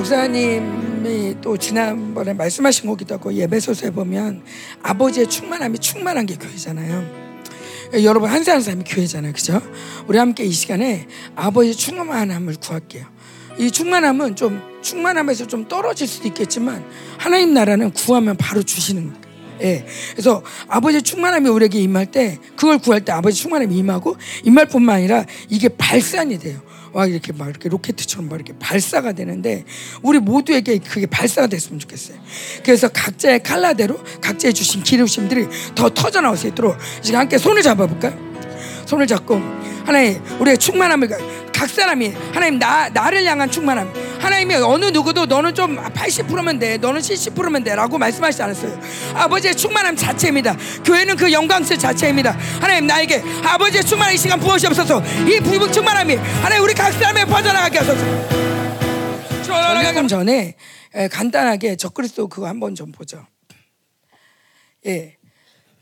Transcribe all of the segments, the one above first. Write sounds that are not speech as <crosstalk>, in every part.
목사님이 또 지난번에 말씀하신 거기도 하고 예배소서에 보면 아버지의 충만함이 충만한 게 교회잖아요. 여러분 한 사람 한 사람이 교회잖아요, 그죠? 우리 함께 이 시간에 아버지의 충만함을 구할게요. 이 충만함은 좀 충만함에서 좀 떨어질 수도 있겠지만 하나님 나라는 구하면 바로 주시는 거예요. 예. 그래서 아버지의 충만함이 우리에게 임할 때 그걸 구할 때 아버지 충만함이 임하고 임할 뿐만 아니라 이게 발산이 돼요. 와 이렇게 막 이렇게 로켓처럼 막 이렇게 발사가 되는데 우리 모두에게 그게 발사가 됐으면 좋겠어요. 그래서 각자의 칼라대로 각자의 주신 기름심들이 더 터져 나올 수 있도록 지금 함께 손을 잡아볼까요? 손을 잡고 하나님 우리의 충만함을 각 사람이 하나님 나 나를 향한 충만함. 하나님이 어느 누구도 너는 좀 80%면 돼 너는 70%면 돼라고 말씀하시지 않았어요. 아버지의 충만함 자체입니다. 교회는 그 영광스 자체입니다. 하나님 나에게 아버지의 충만한 이 시간 부어주옵소서. 이 부분 충만함이 하나님 우리 각 사람에 퍼져나가게 하소서. 전금 전에 간단하게 적그리스도 그거 한번 좀 보죠. 예.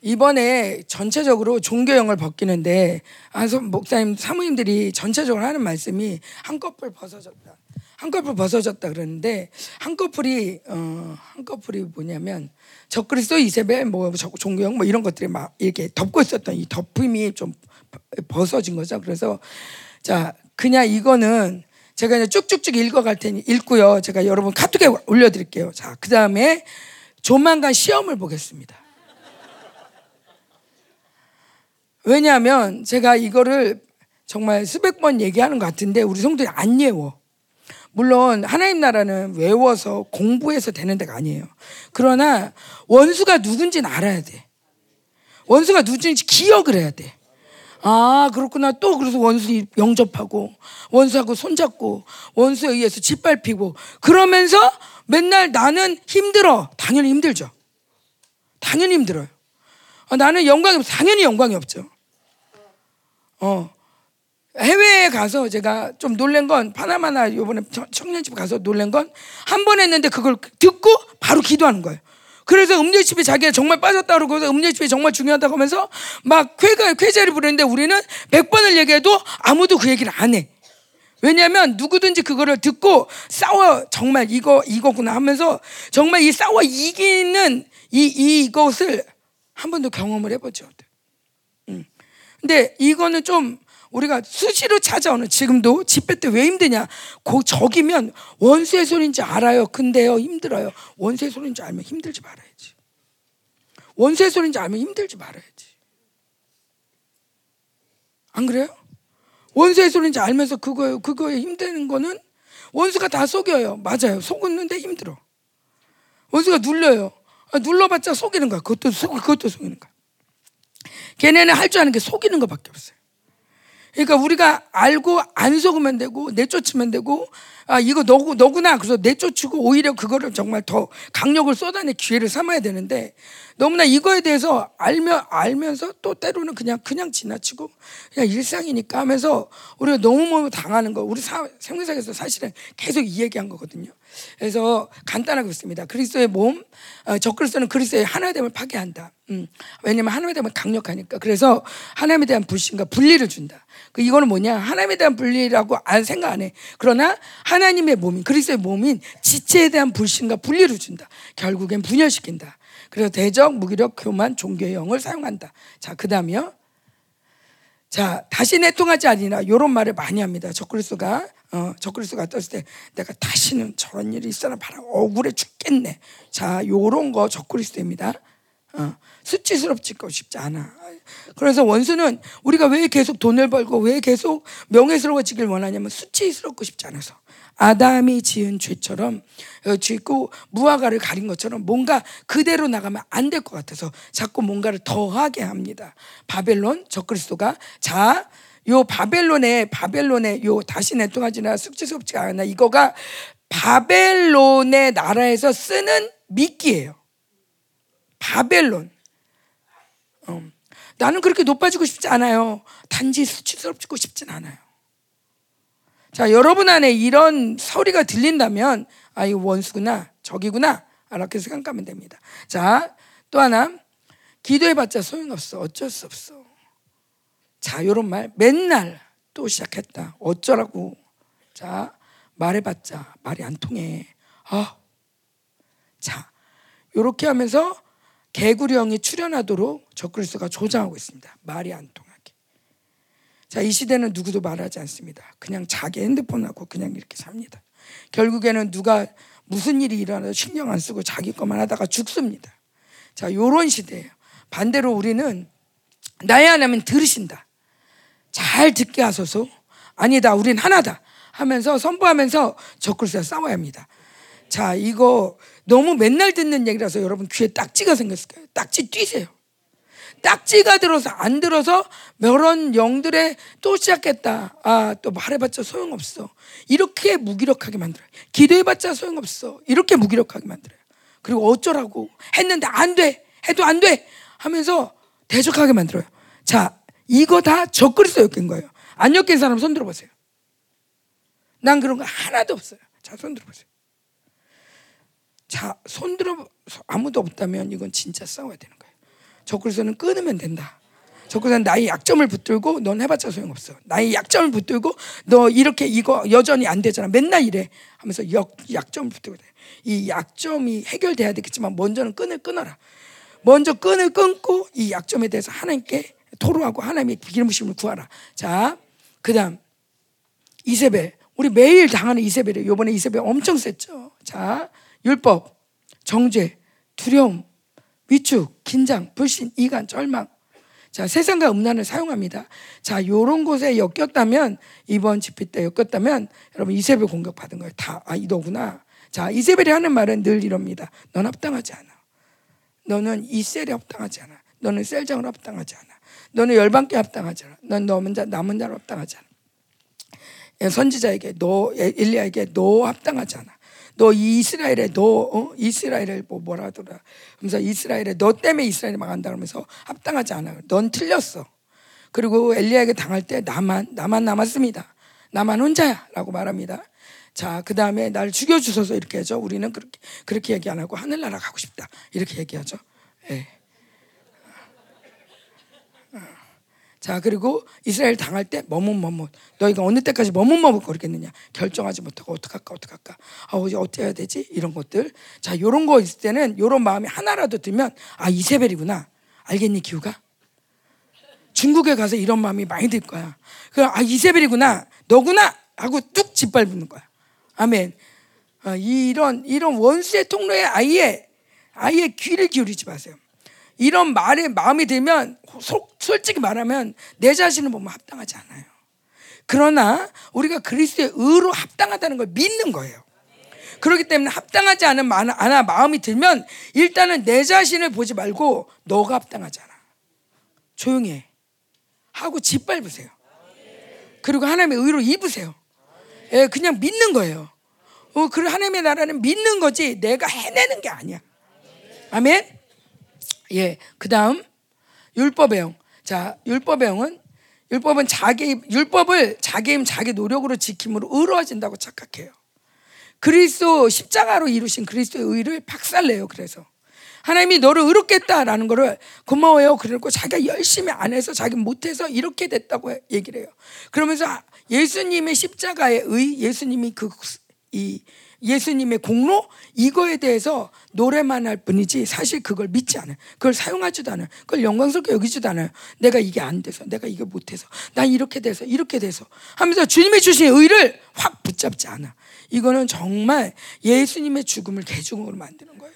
이번에 전체적으로 종교형을 벗기는데 안소 목사님 사모님들이 전체적으로 하는 말씀이 한꺼풀 벗어졌다. 한꺼풀 벗어졌다 그러는데 한꺼풀이 어 한꺼풀이 뭐냐면 적그리스도 이세벨 뭐 종교형 뭐 이런 것들이 막 이렇게 덮고 있었던 이 덮음이 좀 벗어진 거죠. 그래서 자 그냥 이거는 제가 이제 쭉쭉쭉 읽어갈 테니 읽고요. 제가 여러분 카톡에 올려드릴게요. 자 그 다음에 조만간 시험을 보겠습니다. 왜냐하면 제가 이거를 정말 수백 번 얘기하는 것 같은데 우리 성도들이 안 외워. 물론 하나님 나라는 외워서 공부해서 되는 데가 아니에요. 그러나 원수가 누군지는 알아야 돼. 원수가 누군지 기억을 해야 돼. 아, 그렇구나. 또 그래서 원수 영접하고, 원수하고 손잡고, 원수에 의해서 짓밟히고, 그러면서 맨날 나는 힘들어. 당연히 힘들죠. 당연히 힘들어요. 아, 나는 영광이 없어. 당연히 영광이 없죠. 어. 해외에 가서 제가 좀 놀란 건 파나마나 요번에 청년집 가서 놀란 건 한 번 했는데 그걸 듣고 바로 기도하는 거예요. 그래서 음료집이 자기가 정말 빠졌다 그러고 음료집이 정말 중요하다고 하면서 막 쾌가 쾌제를 부르는데 우리는 백 번을 얘기해도 아무도 그 얘기를 안 해. 왜냐하면 누구든지 그거를 듣고 싸워 정말 이거 이거구나 하면서 정말 이 싸워 이기는 이 이것을 한 번도 경험을 해보죠. 근데 이거는 좀 우리가 수시로 찾아오는 지금도 집회 때 왜 힘드냐? 고 적이면 원수의 소리인지 알아요. 근데요 힘들어요. 원수의 소리인지 알면 힘들지 말아야지. 원수의 소리인지 알면 힘들지 말아야지. 안 그래요? 원수의 소리인지 알면서 그거 그거에 힘드는 거는 원수가 다 속여요. 맞아요. 속었는데 힘들어. 원수가 눌려요. 아, 눌러봤자 속이는 거야. 그것도 속 그것도 속이는 거야. 걔네는 할 줄 아는 게 속이는 것밖에 없어요. 그러니까 우리가 알고 안 속으면 되고 내쫓으면 되고 아 이거 너구 너구나 그래서 내쫓고 오히려 그거를 정말 더 강력을 쏟아내 기회를 삼아야 되는데 너무나 이거에 대해서 알면 알면서 또 때로는 그냥 그냥 지나치고 그냥 일상이니까 하면서 우리가 너무너무 당하는 거 우리 생명상에서 사실은 계속 이 얘기한 거거든요. 그래서 간단하게 있습니다. 그리스도의 몸, 어, 적그리스도는 그리스도의 하나됨을 파괴한다. 음, 왜냐면 하나님에 강력하니까. 그래서 하나님에 대한 불신과 분리를 준다. 그 이거는 뭐냐? 하나님에 대한 분리라고 안 생각 안 해. 그러나 하나님의 몸인 그리스도의 몸인 지체에 대한 불신과 분리를 준다. 결국엔 분열시킨다. 그래서 대적, 무기력, 교만, 종교의 영을 사용한다. 자, 그 다음이요. 자, 다시 내통하지 아니라 이런 말을 많이 합니다. 적그리스도가 어, 적그리스도가 떴을 때 내가 다시는 저런 일이 있어라 바라 억울해 죽겠네. 자, 요런 거 적그리스도입니다. 어, 수치스럽지고 싶지 않아. 그래서 원수는 우리가 왜 계속 돈을 벌고 왜 계속 명예스러워지길 원하냐면 수치스럽고 싶지 않아서. 아담이 지은 죄처럼 어, 짓고 무화과를 가린 것처럼 뭔가 그대로 나가면 안 될 것 같아서 자꾸 뭔가를 더하게 합니다. 바벨론 적그리스도가 자, 요 바벨론의 바벨론의 요 다시 내통하지나 숙지스럽지가 않아 이거가 바벨론의 나라에서 쓰는 미끼예요. 바벨론. 어. 나는 그렇게 높아지고 싶지 않아요. 단지 수치스럽고 싶진 않아요. 자, 여러분 안에 이런 소리가 들린다면, 아, 이 원수구나, 적이구나, 이렇게 생각하면 됩니다. 자, 또 하나, 기도해봤자 소용없어. 어쩔 수 없어. 자, 요런 말, 맨날 또 시작했다. 어쩌라고. 자, 말해봤자 말이 안 통해. 아, 자, 이렇게 하면서 개구령이 출현하도록 적그리스도가 조장하고 있습니다. 말이 안 통하게. 자, 이 시대는 누구도 말하지 않습니다. 그냥 자기 핸드폰하고 그냥 이렇게 삽니다. 결국에는 누가 무슨 일이 일어나도 신경 안 쓰고 자기 것만 하다가 죽습니다. 자, 요런 시대예요. 반대로 우리는 나의 하나님 들으신다. 잘 듣게 하소서. 아니다, 우린 하나다. 하면서 선포하면서 적그리스도와 싸워야 합니다. 자, 이거 너무 맨날 듣는 얘기라서 여러분 귀에 딱지가 생겼을 거예요. 딱지 뛰세요. 딱지가 들어서 안 들어서 멸원 영들의 또 시작했다. 아, 또 말해봤자 소용없어. 이렇게 무기력하게 만들어요. 기도해봤자 소용없어. 이렇게 무기력하게 만들어요. 그리고 어쩌라고 했는데 안 돼. 해도 안 돼. 하면서 대적하게 만들어요. 자, 이거 다 적그리스도 엮인 거예요. 안 엮인 사람 손 들어보세요. 난 그런 거 하나도 없어요. 자, 손 들어보세요. 자, 손 들어 아무도 없다면 이건 진짜 싸워야 되는 거예요. 적그리스도는 끊으면 된다. 적그리스도는 나의 약점을 붙들고 넌 해봤자 소용없어. 나의 약점을 붙들고 너 이렇게 이거 여전히 안 되잖아. 맨날 이래 하면서 역, 약점을 붙들고 돼. 이 약점이 해결돼야 되겠지만 먼저는 끈을 끊어라. 먼저 끈을 끊고 이 약점에 대해서 하나님께 토로하고 하나님의 기름부심을 구하라. 자, 그 다음 이세벨. 우리 매일 당하는 이세벨이에요. 요번에 이세벨 엄청 셌죠. 자, 율법, 정죄, 두려움, 위축, 긴장, 불신, 이간, 절망. 자, 세상과 음란을 사용합니다. 자, 요런 곳에 엮였다면, 이번 집회 때 엮였다면, 여러분 이세벨 공격 받은 거예요. 다, 아, 너구나. 자, 이세벨이 하는 말은 늘 이럽니다. 넌 합당하지 않아. 너는 이 셀에 합당하지 않아. 너는 셀장으로 합당하지 않아. 너는 열방께 합당하지 않아. 넌 남은 자, 남은 자로 합당하지 않아. 예, 선지자에게 너 엘리야에게 너 합당하지 않아. 너 이스라엘에 너 어? 이스라엘을 뭐 뭐라 하더라. 그래서 이스라엘에 너 때문에 이스라엘이 망한다 그러면서 합당하지 않아. 넌 틀렸어. 그리고 엘리야에게 당할 때 나만 나만 남았습니다. 나만 혼자야라고 말합니다. 자, 그 다음에 날 죽여주소서 이렇게 하죠. 우리는 그렇게, 그렇게 얘기 안 하고 하늘나라 가고 싶다. 이렇게 얘기하죠. 예. 자, 그리고 이스라엘 당할 때 머뭇머뭇. 너희가 어느 때까지 머뭇머뭇 거리겠느냐. 결정하지 못하고 어떡할까, 어떡할까. 아, 어제 어떻게 해야 되지? 이런 것들. 자, 요런 거 있을 때는 요런 마음이 하나라도 들면 아, 이세벨이구나. 알겠니, 기우가? 중국에 가서 이런 마음이 많이 들 거야. 그 아, 이세벨이구나. 너구나. 하고 뚝 짓밟는 거야. 아멘. 어, 이런 이런 원수의 통로에 아예 아예 귀를 기울이지 마세요. 이런 말에 마음이 들면 속, 솔직히 말하면 내 자신을 보면 합당하지 않아요. 그러나 우리가 그리스도의 의로 합당하다는 걸 믿는 거예요. 그렇기 때문에 합당하지 않은 않아 마음이 들면 일단은 내 자신을 보지 말고 너가 합당하지 않아. 조용히 해. 하고 짓밟으세요. 그리고 하나님의 의로 입으세요. 예, 그냥 믿는 거예요. 어, 그 하나님의 나라는 믿는 거지 내가 해내는 게 아니야. 아멘. 예, 그 다음 율법의 영. 자, 율법의 영은 율법은 자기 율법을 자기 힘 자기 노력으로 지킴으로 의로워진다고 착각해요. 그리스도 십자가로 이루신 그리스도의 의를 박살내요. 그래서 하나님이 너를 의롭겠다라는 거를 고마워요. 그러고 자기가 열심히 안 해서 자기 못해서 이렇게 됐다고 얘기를 해요. 그러면서 예수님의 십자가의 의, 예수님이 그 이 예수님의 공로 이거에 대해서 노래만 할 뿐이지 사실 그걸 믿지 않아요. 그걸 사용하지도 않아요. 그걸 영광스럽게 여기지도 않아요. 내가 이게 안 돼서 내가 이게 못해서 난 이렇게 돼서 이렇게 돼서 하면서 주님이 주신 의를 확 붙잡지 않아. 이거는 정말 예수님의 죽음을 개중으로 만드는 거예요.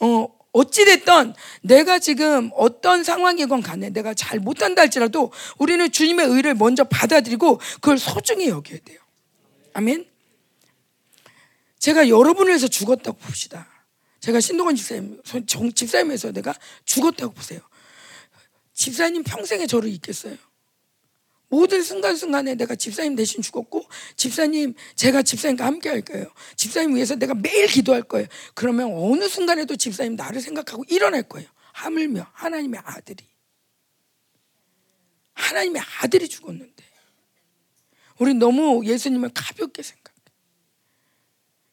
어, 어찌됐든 내가 지금 어떤 상황이건 간에 내가 잘 못한다 할지라도 우리는 주님의 의를 먼저 받아들이고 그걸 소중히 여겨야 돼요. 아멘. 제가 여러분을 위해서 죽었다고 봅시다. 제가 신동원 집사님, 집사님에서 내가 죽었다고 보세요. 집사님 평생에 저를 잊겠어요. 모든 순간순간에 내가 집사님 대신 죽었고 집사님 제가 집사님과 함께 할 거예요. 집사님 위해서 내가 매일 기도할 거예요. 그러면 어느 순간에도 집사님 나를 생각하고 일어날 거예요. 하물며 하나님의 아들이 하나님의 아들이 죽었는데 우리 너무 예수님을 가볍게 생각해.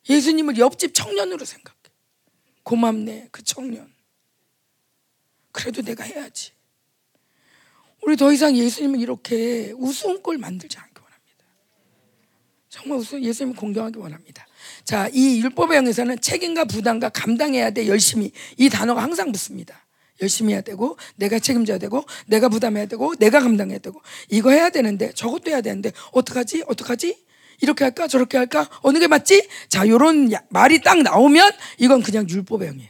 예수님을 옆집 청년으로 생각해. 고맙네 그 청년. 그래도 내가 해야지. 우리 더 이상 예수님을 이렇게 우스운 꼴 만들지 않기 원합니다. 정말 우선 예수님 공경하기 원합니다. 자, 이 율법의 영에서는 책임과 부담과 감당해야 돼 열심히 이 단어가 항상 붙습니다. 열심히 해야 되고 내가 책임져야 되고 내가 부담해야 되고 내가 감당해야 되고 이거 해야 되는데 저것도 해야 되는데 어떡하지? 어떡하지? 이렇게 할까? 저렇게 할까? 어느 게 맞지? 자, 요런 말이 딱 나오면 이건 그냥 율법의 영이에요.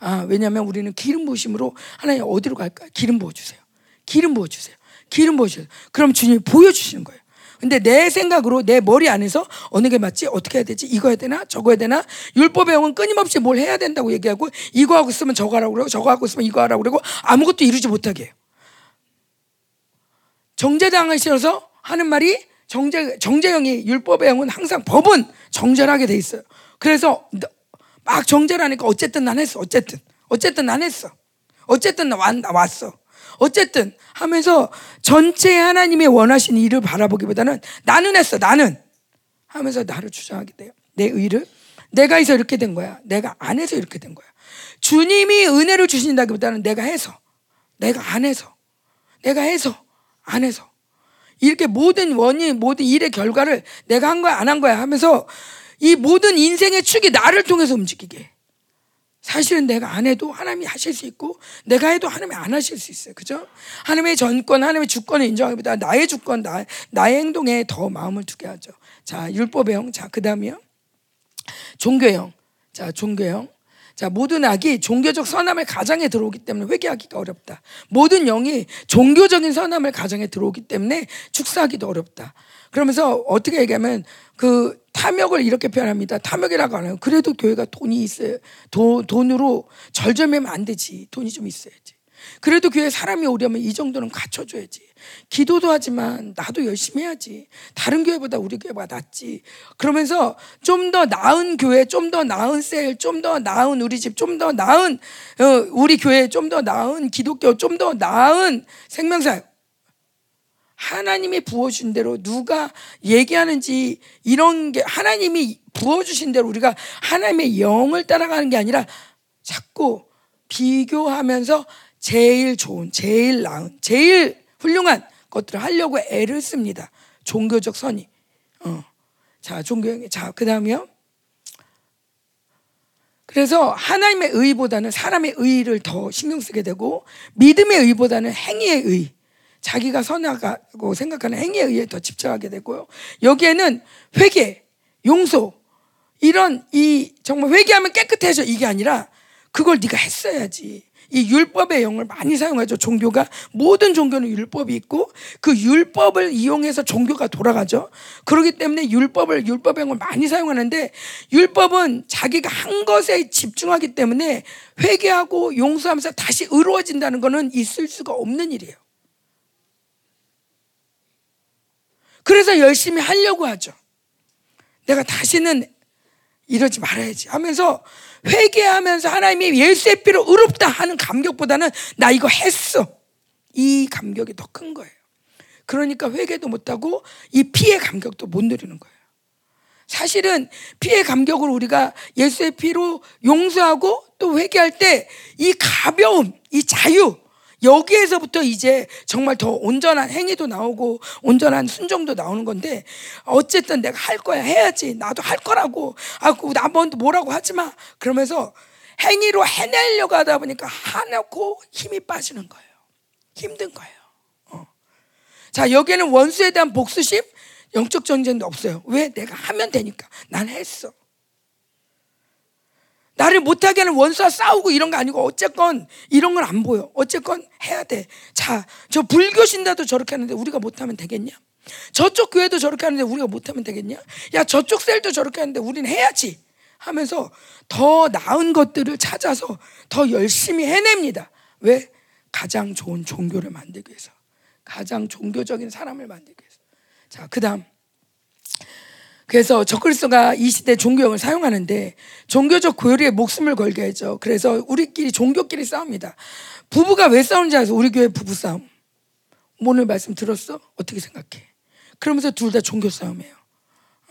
아, 왜냐면 우리는 기름 부으심으로 하나님 어디로 갈까? 기름 부어 주세요. 기름 부어 주세요. 기름 부어 주세요. 그럼 주님이 보여 주시는 거예요. 근데 내 생각으로 내 머리 안에서 어느 게 맞지? 어떻게 해야 되지? 이거 해야 되나? 저거 해야 되나? 율법의 영은 끊임없이 뭘 해야 된다고 얘기하고 이거 하고 있으면 저거 하라고 그러고 저거 하고 있으면 이거 하라고 그러고 아무것도 이루지 못하게 해요. 정제당하셔서 하는 말이 정제 정제형이 율법의 영은 항상 법은 정절하게 돼 있어요. 그래서 막 정제라니까 어쨌든 난 했어. 어쨌든 어쨌든 난 했어. 어쨌든 나 왔어. 어쨌든 하면서 전체 하나님의 원하신 일을 바라보기보다는 나는 했어, 나는 하면서 나를 주장하게 돼요. 내 의를 내가 해서 이렇게 된 거야. 내가 안 해서 이렇게 된 거야. 주님이 은혜를 주신다기보다는 내가 해서, 내가 안 해서, 내가 해서, 안 해서. 이렇게 모든 원인, 모든 일의 결과를 내가 한 거야, 안 한 거야 하면서 이 모든 인생의 축이 나를 통해서 움직이게. 사실은 내가 안 해도 하나님이 하실 수 있고 내가 해도 하나님이 안 하실 수 있어요. 그죠? 하나님의 전권, 하나님의 주권을 인정하기보다 나의 주권, 나, 나의 행동에 더 마음을 두게 하죠. 자, 율법의 형. 자, 그 다음이요. 종교형. 자, 종교형. 자, 모든 악이 종교적 선함을 가장에 들어오기 때문에 회개하기가 어렵다. 모든 영이 종교적인 선함을 가장에 들어오기 때문에 축사하기도 어렵다. 그러면서 어떻게 얘기하면 그 탐욕을 이렇게 표현합니다. 탐욕이라고 안 해요. 그래도 교회가 돈이 있어요. 도, 돈으로 절절매면 안 되지. 돈이 좀 있어야지. 그래도 교회 사람이 오려면 이 정도는 갖춰줘야지. 기도도 하지만 나도 열심히 해야지. 다른 교회보다 우리 교회가 낫지. 그러면서 좀 더 나은 교회, 좀 더 나은 셀, 좀 더 나은 우리 집, 좀 더 나은 어, 우리 교회, 좀 더 나은 기독교, 좀 더 나은 생명사 하나님이 부어준 대로 누가 얘기하는지 이런 게 하나님이 부어주신 대로 우리가 하나님의 영을 따라가는 게 아니라 자꾸 비교하면서 제일 좋은, 제일 나은, 제일 훌륭한 것들을 하려고 애를 씁니다. 종교적 선이. 어. 자, 종교, 자, 그 다음이요. 그래서 하나님의 의보다는 사람의 의를 더 신경 쓰게 되고 믿음의 의보다는 행위의 의. 자기가 선하고 생각하는 행위에 의해 더 집착하게 되고요. 여기에는 회개, 용서 이런 이 정말 회개하면 깨끗해져 이게 아니라 그걸 네가 했어야지. 이 율법의 영을 많이 사용하죠. 종교가 모든 종교는 율법이 있고 그 율법을 이용해서 종교가 돌아가죠. 그렇기 때문에 율법을 율법의 영을 많이 사용하는데 율법은 자기가 한 것에 집중하기 때문에 회개하고 용서하면서 다시 의로워진다는 것은 있을 수가 없는 일이에요. 그래서 열심히 하려고 하죠. 내가 다시는 이러지 말아야지 하면서 회개하면서 하나님이 예수의 피로 의롭다 하는 감격보다는 나 이거 했어. 이 감격이 더 큰 거예요. 그러니까 회개도 못하고 이 피의 감격도 못 누리는 거예요. 사실은 피의 감격을 우리가 예수의 피로 용서하고 또 회개할 때 이 가벼움, 이 자유, 여기에서부터 이제 정말 더 온전한 행위도 나오고 온전한 순종도 나오는 건데 어쨌든 내가 할 거야 해야지. 나도 할 거라고. 아고 나먼 뭐라고 하지 마. 그러면서 행위로 해내려고 하다 보니까 하놓고 힘이 빠지는 거예요. 힘든 거예요. 어. 자 여기에는 원수에 대한 복수심 영적 전쟁도 없어요. 왜? 내가 하면 되니까. 난 했어 나를 못하게 하는 원수와 싸우고 이런 거 아니고 어쨌건 이런 건 안 보여. 어쨌건 해야 돼. 자, 저 불교 신다도 저렇게 하는데 우리가 못하면 되겠냐? 저쪽 교회도 저렇게 하는데 우리가 못하면 되겠냐? 야, 저쪽 셀도 저렇게 하는데 우리는 해야지. 하면서 더 나은 것들을 찾아서 더 열심히 해냅니다. 왜? 가장 좋은 종교를 만들기 위해서. 가장 종교적인 사람을 만들기 위해서. 자, 그 다음. 그래서 적그리스도가 이 시대 종교형을 사용하는데 종교적 교리에 목숨을 걸게 했죠. 그래서 우리끼리 종교끼리 싸웁니다. 부부가 왜 싸우는지 아세요? 우리 교회 부부 싸움. 오늘 말씀 들었어? 어떻게 생각해? 그러면서 둘 다 종교 싸움이에요.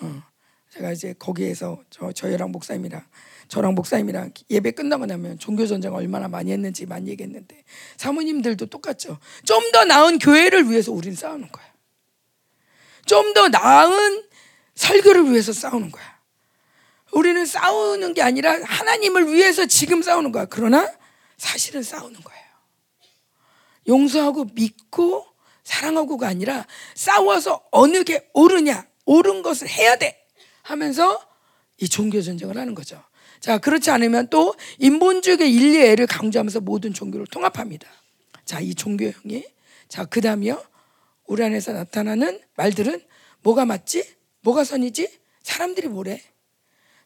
어. 제가 이제 거기에서 저, 저희랑 목사님이랑 저랑 목사님이랑 예배 끝나고 나면 종교 전쟁 얼마나 많이 했는지 많이 얘기했는데 사모님들도 똑같죠. 좀 더 나은 교회를 위해서 우리는 싸우는 거야. 좀 더 나은 설교를 위해서 싸우는 거야. 우리는 싸우는 게 아니라 하나님을 위해서 지금 싸우는 거야. 그러나 사실은 싸우는 거예요. 용서하고 믿고 사랑하고가 아니라 싸워서 어느 게 옳으냐, 옳은 것을 해야 돼 하면서 이 종교 전쟁을 하는 거죠. 자, 그렇지 않으면 또 인본주의의 인리애를 강조하면서 모든 종교를 통합합니다. 자, 이 종교형이 자, 그다음이요. 우리 안에서 나타나는 말들은 뭐가 맞지? 뭐가 선이지? 사람들이 뭐래?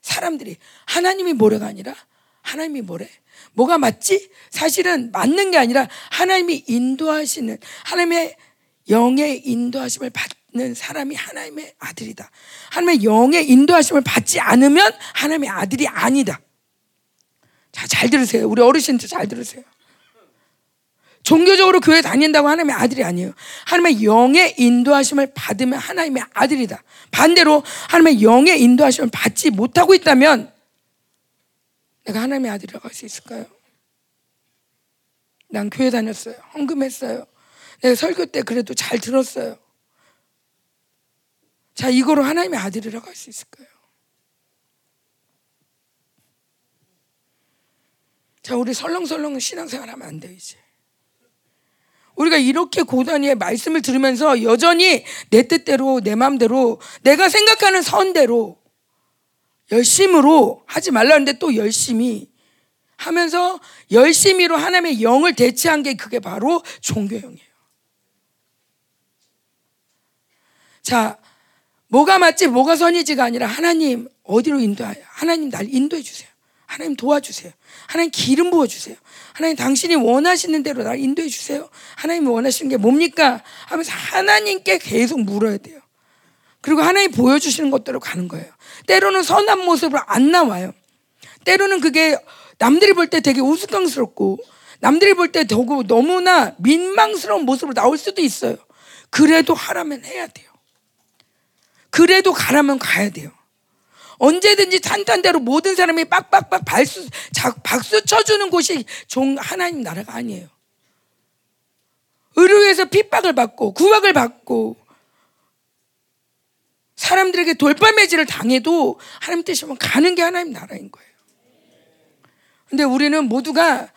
사람들이 하나님이 뭐래가 아니라 하나님이 뭐래? 뭐가 맞지? 사실은 맞는 게 아니라 하나님이 인도하시는 하나님의 영의 인도하심을 받는 사람이 하나님의 아들이다. 하나님의 영의 인도하심을 받지 않으면 하나님의 아들이 아니다. 자, 잘 들으세요. 우리 어르신들 잘 들으세요. 종교적으로 교회 다닌다고 하나님의 아들이 아니에요. 하나님의 영의 인도하심을 받으면 하나님의 아들이다. 반대로 하나님의 영의 인도하심을 받지 못하고 있다면 내가 하나님의 아들이라고 할 수 있을까요? 난 교회 다녔어요. 헌금했어요. 내가 설교 때 그래도 잘 들었어요. 자, 이거로 하나님의 아들이라고 할 수 있을까요? 자, 우리 설렁설렁 신앙생활 하면 안 돼요, 이제. 우리가 이렇게 고단위의 말씀을 들으면서 여전히 내 뜻대로, 내 마음대로, 내가 생각하는 선대로 열심으로 하지 말라는데 또 열심히 하면서 열심히로 하나님의 영을 대체한 게 그게 바로 종교형이에요. 자, 뭐가 맞지, 뭐가 선이지가 아니라 하나님 어디로 인도하여? 하나님 날 인도해 주세요. 하나님 도와주세요. 하나님 기름 부어 주세요. 하나님 당신이 원하시는 대로 날 인도해 주세요. 하나님 원하시는 게 뭡니까? 하면서 하나님께 계속 물어야 돼요. 그리고 하나님 보여주시는 것대로 가는 거예요. 때로는 선한 모습으로 안 나와요. 때로는 그게 남들이 볼 때 되게 우스꽝스럽고 남들이 볼때 너무나 민망스러운 모습으로 나올 수도 있어요. 그래도 하라면 해야 돼요. 그래도 가라면 가야 돼요. 언제든지 탄탄대로 모든 사람이 빡빡빡 발수, 박수 쳐주는 곳이 종 하나님 나라가 아니에요. 의료에서 핍박을 받고 구박을 받고 사람들에게 돌발매질을 당해도 하나님 뜻이면 가는 게 하나님 나라인 거예요. 근데 우리는 모두가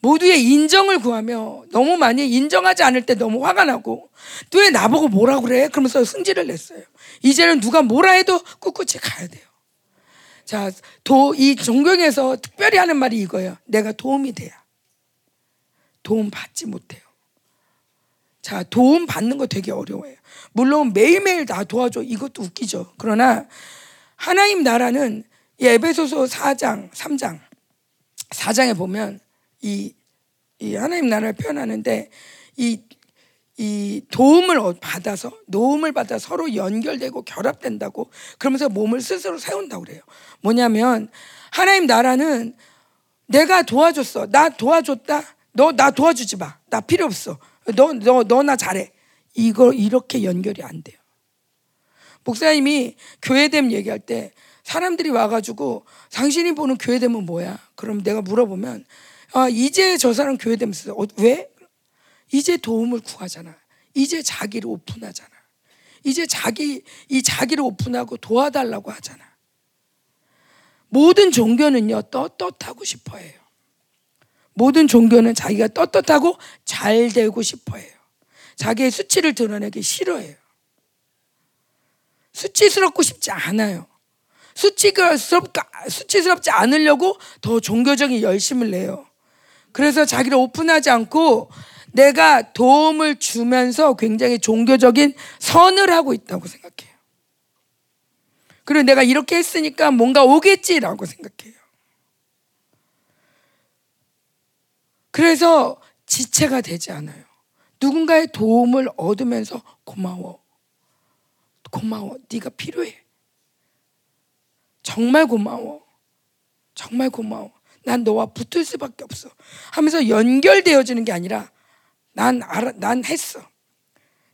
모두의 인정을 구하며 너무 많이 인정하지 않을 때 너무 화가 나고 또 왜 나보고 뭐라 그래? 그러면서 승질을 냈어요. 이제는 누가 뭐라 해도 꿋꿋이 가야 돼요. 자, 도, 이 종경에서 특별히 하는 말이 이거예요. 내가 도움이 돼야. 도움 받지 못해요. 자, 도움 받는 거 되게 어려워요. 물론 매일매일 다 도와줘. 이것도 웃기죠. 그러나 하나님 나라는 이 에베소서 4장, 3장, 4장에 보면 이, 이 하나님 나라를 표현하는데 이, 이 도움을 받아서 도움을 받아 서로 연결되고 결합된다고 그러면서 몸을 스스로 세운다고 그래요. 뭐냐면 하나님 나라는 내가 도와줬어. 나 도와줬다. 너 나 도와주지 마. 나 필요 없어. 너 너 너 나 잘해. 이거 이렇게 연결이 안 돼요. 목사님이 교회됨 얘기할 때 사람들이 와가지고 당신이 보는 교회됨은 뭐야? 그럼 내가 물어보면 아 이제 저 사람 교회됨 쓰 어, 왜? 이제 도움을 구하잖아. 이제 자기를 오픈하잖아. 이제 자기 이 자기를 오픈하고 도와달라고 하잖아. 모든 종교는요 떳떳하고 싶어해요. 모든 종교는 자기가 떳떳하고 잘 되고 싶어해요. 자기의 수치를 드러내기 싫어해요. 수치스럽고 싶지 않아요. 수치스럽지 않으려고 더 종교적인 열심을 내요. 그래서 자기를 오픈하지 않고 내가 도움을 주면서 굉장히 종교적인 선을 하고 있다고 생각해요. 그리고 내가 이렇게 했으니까 뭔가 오겠지라고 생각해요. 그래서 지체가 되지 않아요. 누군가의 도움을 얻으면서 고마워. 고마워. 네가 필요해. 정말 고마워. 정말 고마워. 난 너와 붙을 수밖에 없어. 하면서 연결되어지는 게 아니라 난 알아, 난 했어.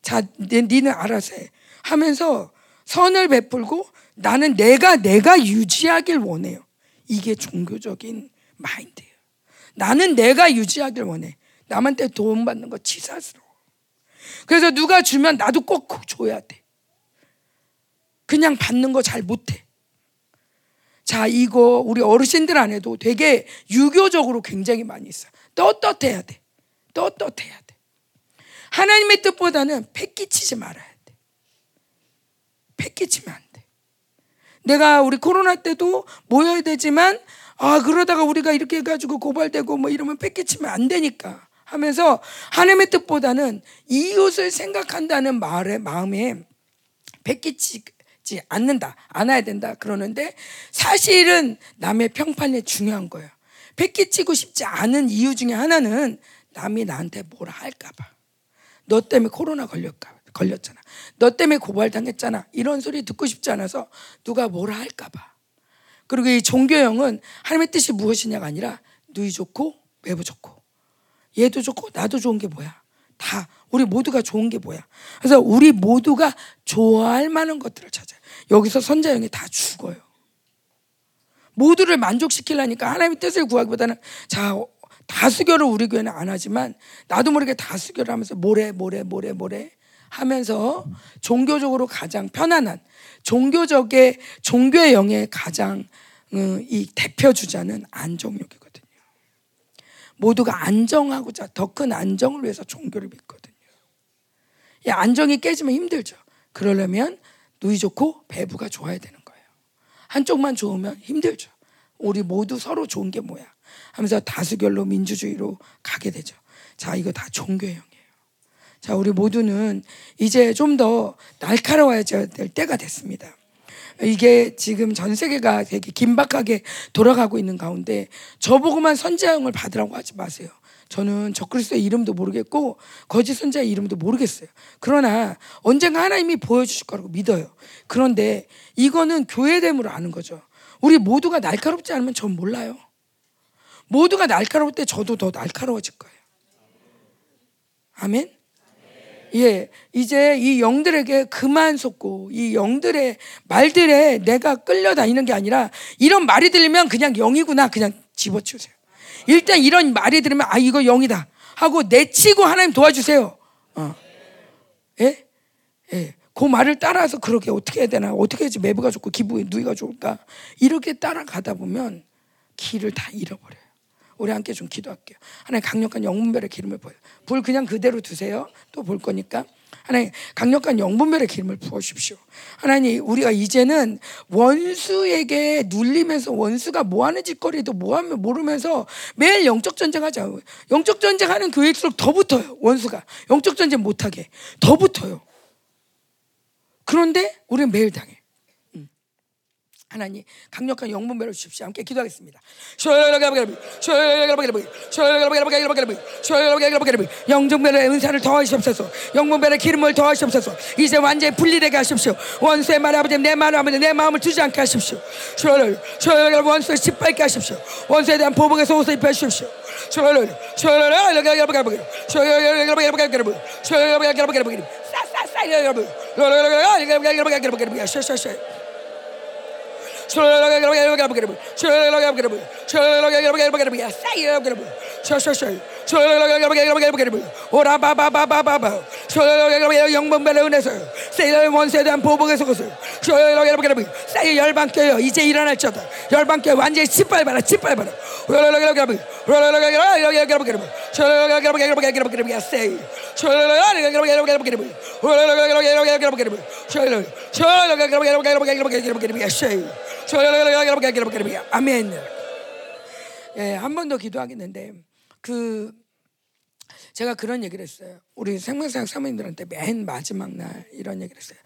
자, 니는 알아서 해. 하면서 선을 베풀고 나는 내가 내가 유지하길 원해요. 이게 종교적인 마인드예요. 나는 내가 유지하길 원해. 남한테 도움 받는 거 치사스러워. 그래서 누가 주면 나도 꼭 줘야 돼. 그냥 받는 거 잘 못해. 자, 이거 우리 어르신들 안에도 되게 유교적으로 굉장히 많이 있어요. 떳떳해야 돼. 떳떳해야 돼. 하나님의 뜻보다는 패끼치지 말아야 돼. 패끼치면 안 돼. 내가 우리 코로나 때도 모여야 되지만 아 그러다가 우리가 이렇게 해가지고 고발되고 뭐 이러면 뺏기치면 안 되니까 하면서 하나님의 뜻보다는 이웃을 생각한다는 말에 마음에 뺏기치지 않는다 안아야 된다 그러는데 사실은 남의 평판이 중요한 거예요. 뺏기치고 싶지 않은 이유 중에 하나는 남이 나한테 뭐라 할까봐. 너 때문에 코로나 걸렸까 걸렸잖아. 너 때문에 고발당했잖아. 이런 소리 듣고 싶지 않아서 누가 뭐라 할까봐. 그리고 이 종교형은 하나님의 뜻이 무엇이냐가 아니라 누이 좋고 매부 좋고 얘도 좋고 나도 좋은 게 뭐야? 다 우리 모두가 좋은 게 뭐야? 그래서 우리 모두가 좋아할 만한 것들을 찾아요. 여기서 선자형이 다 죽어요. 모두를 만족시키려니까 하나님의 뜻을 구하기보다는 자 다수결을 우리 교회는 안 하지만 나도 모르게 다수결을 하면서 뭐래 뭐래 뭐래 뭐래 하면서 종교적으로 가장 편안한 종교적의 종교의 영의 가장 어, 이 대표 주자는 안정욕이거든요. 모두가 안정하고자 더 큰 안정을 위해서 종교를 믿거든요. 이 안정이 깨지면 힘들죠. 그러려면 누이 좋고 배부가 좋아야 되는 거예요. 한쪽만 좋으면 힘들죠. 우리 모두 서로 좋은 게 뭐야 하면서 다수결로 민주주의로 가게 되죠. 자, 이거 다 종교형이에요. 자, 우리 모두는 이제 좀 더 날카로워야 될 때가 됐습니다. 이게 지금 전 세계가 되게 긴박하게 돌아가고 있는 가운데 저보고만 선자형을 받으라고 하지 마세요. 저는 적그리스도의 이름도 모르겠고 거짓 선자의 이름도 모르겠어요. 그러나 언젠가 하나님이 보여주실 거라고 믿어요. 그런데 이거는 교회됨으로 아는 거죠. 우리 모두가 날카롭지 않으면 전 몰라요. 모두가 날카로울 때 저도 더 날카로워질 거예요. 아멘. 예, 이제 이 영들에게 그만 속고 이 영들의 말들에 내가 끌려다니는 게 아니라 이런 말이 들리면 그냥 영이구나 그냥 집어치우세요. 일단 이런 말이 들으면 아 이거 영이다 하고 내치고 하나님 도와주세요. 어. 예? 예. 그 말을 따라서 그렇게 어떻게 해야 되나 어떻게 해야지 매부가 좋고 기분이 누이가 좋을까 이렇게 따라가다 보면 길을 다 잃어버려요. 우리 함께 좀 기도할게요. 하나님 강력한 영분별의 기름을 부어요. 불 그냥 그대로 두세요. 또 볼 거니까. 하나님 강력한 영분별의 기름을 부어 주십시오. 하나님 우리가 이제는 원수에게 눌리면서 원수가 뭐 하는 짓거리도 뭐 하면 모르면서 매일 영적 전쟁하자. 영적 전쟁하는 교회일수록 더 붙어요. 원수가 영적 전쟁 못하게 더 붙어요. 그런데 우리는 매일 당해. 하나님 강력한 영분별을 주십시오. 함께 기도하겠습니다. 영종별의 은사를 더하시옵소서. 영분별의 기름을 더하시옵소서. 이제 완전히 분리되게 하십시오. 원수의 말 아버지 내 마음 아버지 내 마음을 주지 않게 하십시오. 원수의 짓밟게 하십시오. 원수에 대한 보복에서 옷을 입혀 주십시오. 싸싸싸 여러분. 오라바바바바바바 영분별의 은혜서 세일 원세에 대한 보복의 속옷을 세일 열방교요 이제 일어날지어다 열방교 완전히 짓밟아라 짓밟아라 아멘. 예, 한 번 더 기도하겠는데 그 제가 그런 얘기를 했어요. 우리 생명사역 사모님들한테 맨 마지막 날 이런 얘기를 했어요.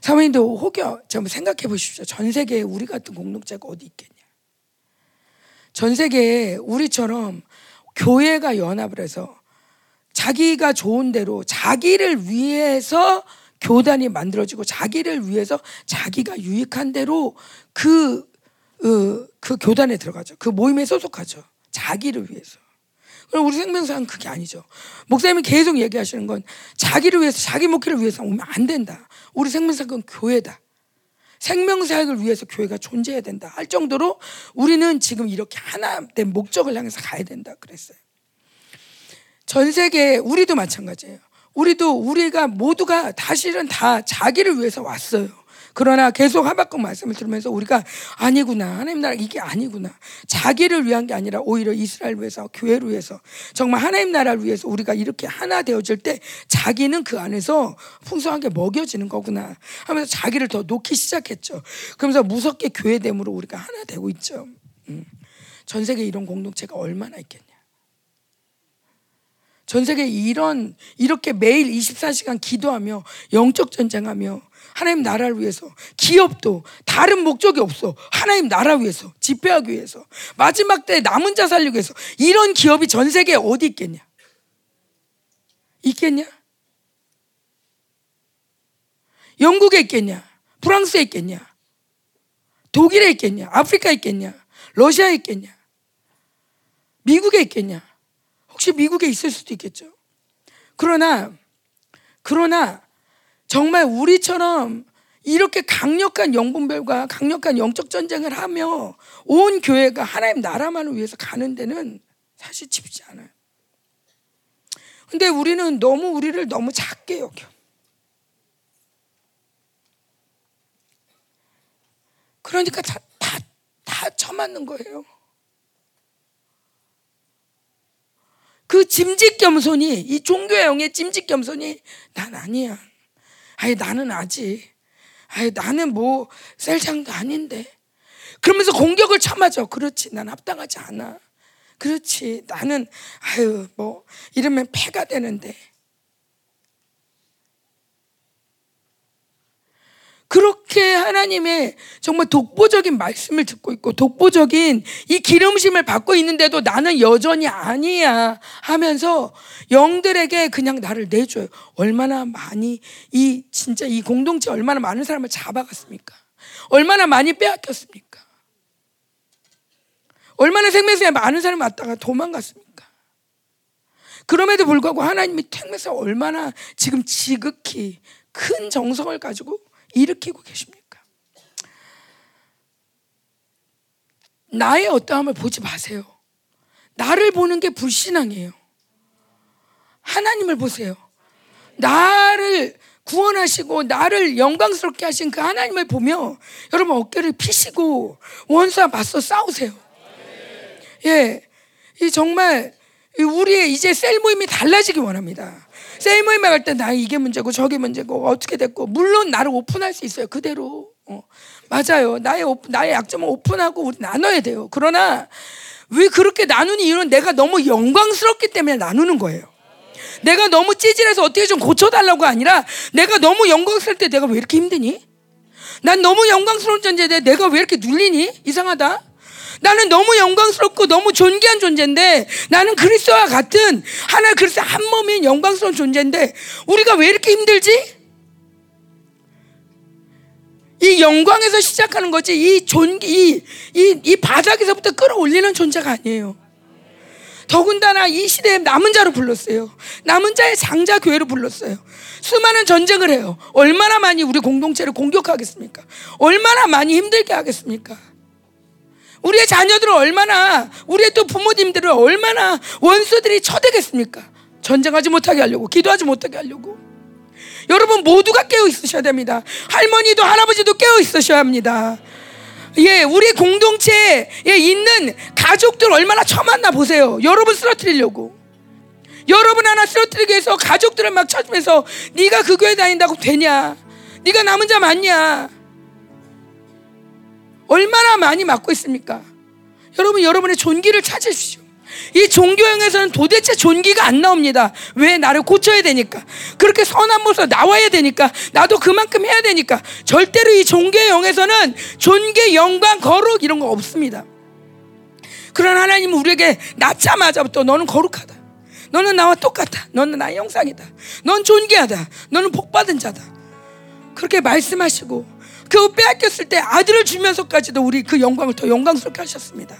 사모님도 혹여 좀 생각해 보십시오. 전 세계에 우리 같은 공동체가 어디 있겠냐. 전 세계에 우리처럼 교회가 연합을 해서 자기가 좋은 대로 자기를 위해서 교단이 만들어지고 자기를 위해서 자기가 유익한 대로 그, 어, 그 교단에 들어가죠. 그 모임에 소속하죠. 자기를 위해서. 우리 생명사는 그게 아니죠. 목사님이 계속 얘기하시는 건 자기를 위해서, 자기 목회를 위해서 오면 안 된다. 우리 생명사는 교회다. 생명사역을 위해서 교회가 존재해야 된다. 할 정도로 우리는 지금 이렇게 하나 된 목적을 향해서 가야 된다. 그랬어요. 전 세계, 우리도 마찬가지예요. 우리도 우리가 모두가 사실은 다 자기를 위해서 왔어요. 그러나 계속 하박국 말씀을 들으면서 우리가 아니구나. 하나님 나라 이게 아니구나. 자기를 위한 게 아니라 오히려 이스라엘 위해서 교회를 위해서 정말 하나님 나라를 위해서 우리가 이렇게 하나 되어질 때 자기는 그 안에서 풍성하게 먹여지는 거구나 하면서 자기를 더 놓기 시작했죠. 그러면서 무섭게 교회됨으로 우리가 하나 되고 있죠. 음. 전 세계 이런 공동체가 얼마나 있겠냐. 전 세계 이런 이렇게 매일 24시간 기도하며 영적 전쟁하며 하나님 나라를 위해서 기업도 다른 목적이 없어. 하나님 나라 위해서 집회하기 위해서 마지막 때 남은 자 살리기 위해서 이런 기업이 전 세계에 어디 있겠냐? 있겠냐? 영국에 있겠냐? 프랑스에 있겠냐? 독일에 있겠냐? 아프리카에 있겠냐? 러시아에 있겠냐? 미국에 있겠냐? 혹시 미국에 있을 수도 있겠죠. 그러나 그러나 정말 우리처럼 이렇게 강력한 영분별과 강력한 영적 전쟁을 하며 온 교회가 하나님 나라만을 위해서 가는 데는 사실 쉽지 않아요. 근데 우리는 너무 우리를 너무 작게 여겨. 그러니까 다, 다, 다 처맞는 거예요. 그 짐짓 겸손이, 이 종교의 영의 짐짓 겸손이 난 아니야. 아예 나는 아직. 아예 나는 뭐 셀장도 아닌데. 그러면서 공격을 참아줘. 그렇지. 난 합당하지 않아. 그렇지. 나는 아유 뭐 이러면 패가 되는데. 그렇게 하나님의 정말 독보적인 말씀을 듣고 있고 독보적인 이 기름심을 받고 있는데도 나는 여전히 아니야 하면서 영들에게 그냥 나를 내줘요. 얼마나 많이 이 진짜 이 공동체 얼마나 많은 사람을 잡아갔습니까? 얼마나 많이 빼앗겼습니까? 얼마나 생명수에 많은 사람이 왔다가 도망갔습니까? 그럼에도 불구하고 하나님이 택매서 얼마나 지금 지극히 큰 정성을 가지고 일으키고 계십니까? 나의 어떠함을 보지 마세요. 나를 보는 게 불신앙이에요. 하나님을 보세요. 나를 구원하시고 나를 영광스럽게 하신 그 하나님을 보며 여러분 어깨를 피시고 원수와 맞서 싸우세요. 예. 이 정말 우리의 이제 셀 모임이 달라지기 원합니다. 셀 모임에 갈때 나 이게 문제고 저게 문제고 어떻게 됐고 물론 나를 오픈할 수 있어요. 그대로. 어. 맞아요. 나의 나의 약점을 오픈하고 우리 나눠야 돼요. 그러나 왜 그렇게 나누는 이유는 내가 너무 영광스럽기 때문에 나누는 거예요. 내가 너무 찌질해서 어떻게 좀 고쳐달라고 아니라 내가 너무 영광스러울 때 내가 왜 이렇게 힘드니? 난 너무 영광스러운 존재인데 내가 왜 이렇게 눌리니? 이상하다. 나는 너무 영광스럽고 너무 존귀한 존재인데 나는 그리스도와 같은 하나 그리스도 한 몸인 영광스러운 존재인데 우리가 왜 이렇게 힘들지? 이 영광에서 시작하는 거지 이 존귀 이, 이, 이 바닥에서부터 끌어올리는 존재가 아니에요. 더군다나 이 시대에 남은 자로 불렀어요. 남은 자의 장자 교회로 불렀어요. 수많은 전쟁을 해요. 얼마나 많이 우리 공동체를 공격하겠습니까? 얼마나 많이 힘들게 하겠습니까? 우리의 자녀들은 얼마나 우리의 또 부모님들은 얼마나 원수들이 쳐대겠습니까? 전쟁하지 못하게 하려고 기도하지 못하게 하려고 여러분 모두가 깨어 있으셔야 됩니다. 할머니도 할아버지도 깨어 있으셔야 합니다. 예, 우리 공동체에 있는 가족들 얼마나 처맞나 보세요. 여러분 쓰러뜨리려고. 여러분 하나 쓰러뜨리기 위해서 가족들을 막 찾으면서 네가 그 교회 다닌다고 되냐? 네가 남은 자 맞냐? 얼마나 많이 맞고 있습니까? 여러분 여러분의 존귀를 찾으십시오. 이 종교형에서는 도대체 존귀가 안 나옵니다. 왜 나를 고쳐야 되니까. 그렇게 선한 모습 나와야 되니까. 나도 그만큼 해야 되니까. 절대로 이 종교형에서는 존귀, 영광, 거룩 이런 거 없습니다. 그런 하나님은 우리에게 낳자마자부터 너는 거룩하다. 너는 나와 똑같다. 너는 나의 형상이다. 넌 존귀하다. 너는 복받은 자다. 그렇게 말씀하시고 그 빼앗겼을 때 아들을 주면서까지도 우리 그 영광을 더 영광스럽게 하셨습니다.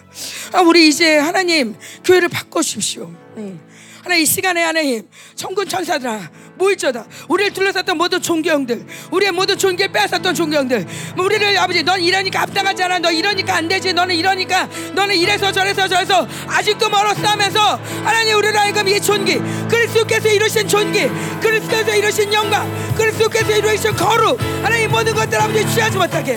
아, 우리 이제 하나님 교회를 바꿔주십시오. 음. 하나님 이 시간에 하나님 천군 천사들아 모일저다. 우리를 둘러쌌던 모든 종교형들 우리의 모든 종교를 빼앗았던 종교형들 우리를 아버지 넌 이러니까 합당하지 않아. 너 이러니까 안 되지. 너는 이러니까 너는 이래서 저래서 저래서 아직도 멀었어 하면서 하나님 우리를 하여금 이 존귀 그리스도께서 이루신 존귀 그리스도께서 이루신 영광 그리스도께서 이루신 거룩. 하나님 모든 것들 아버지 취하지 못하게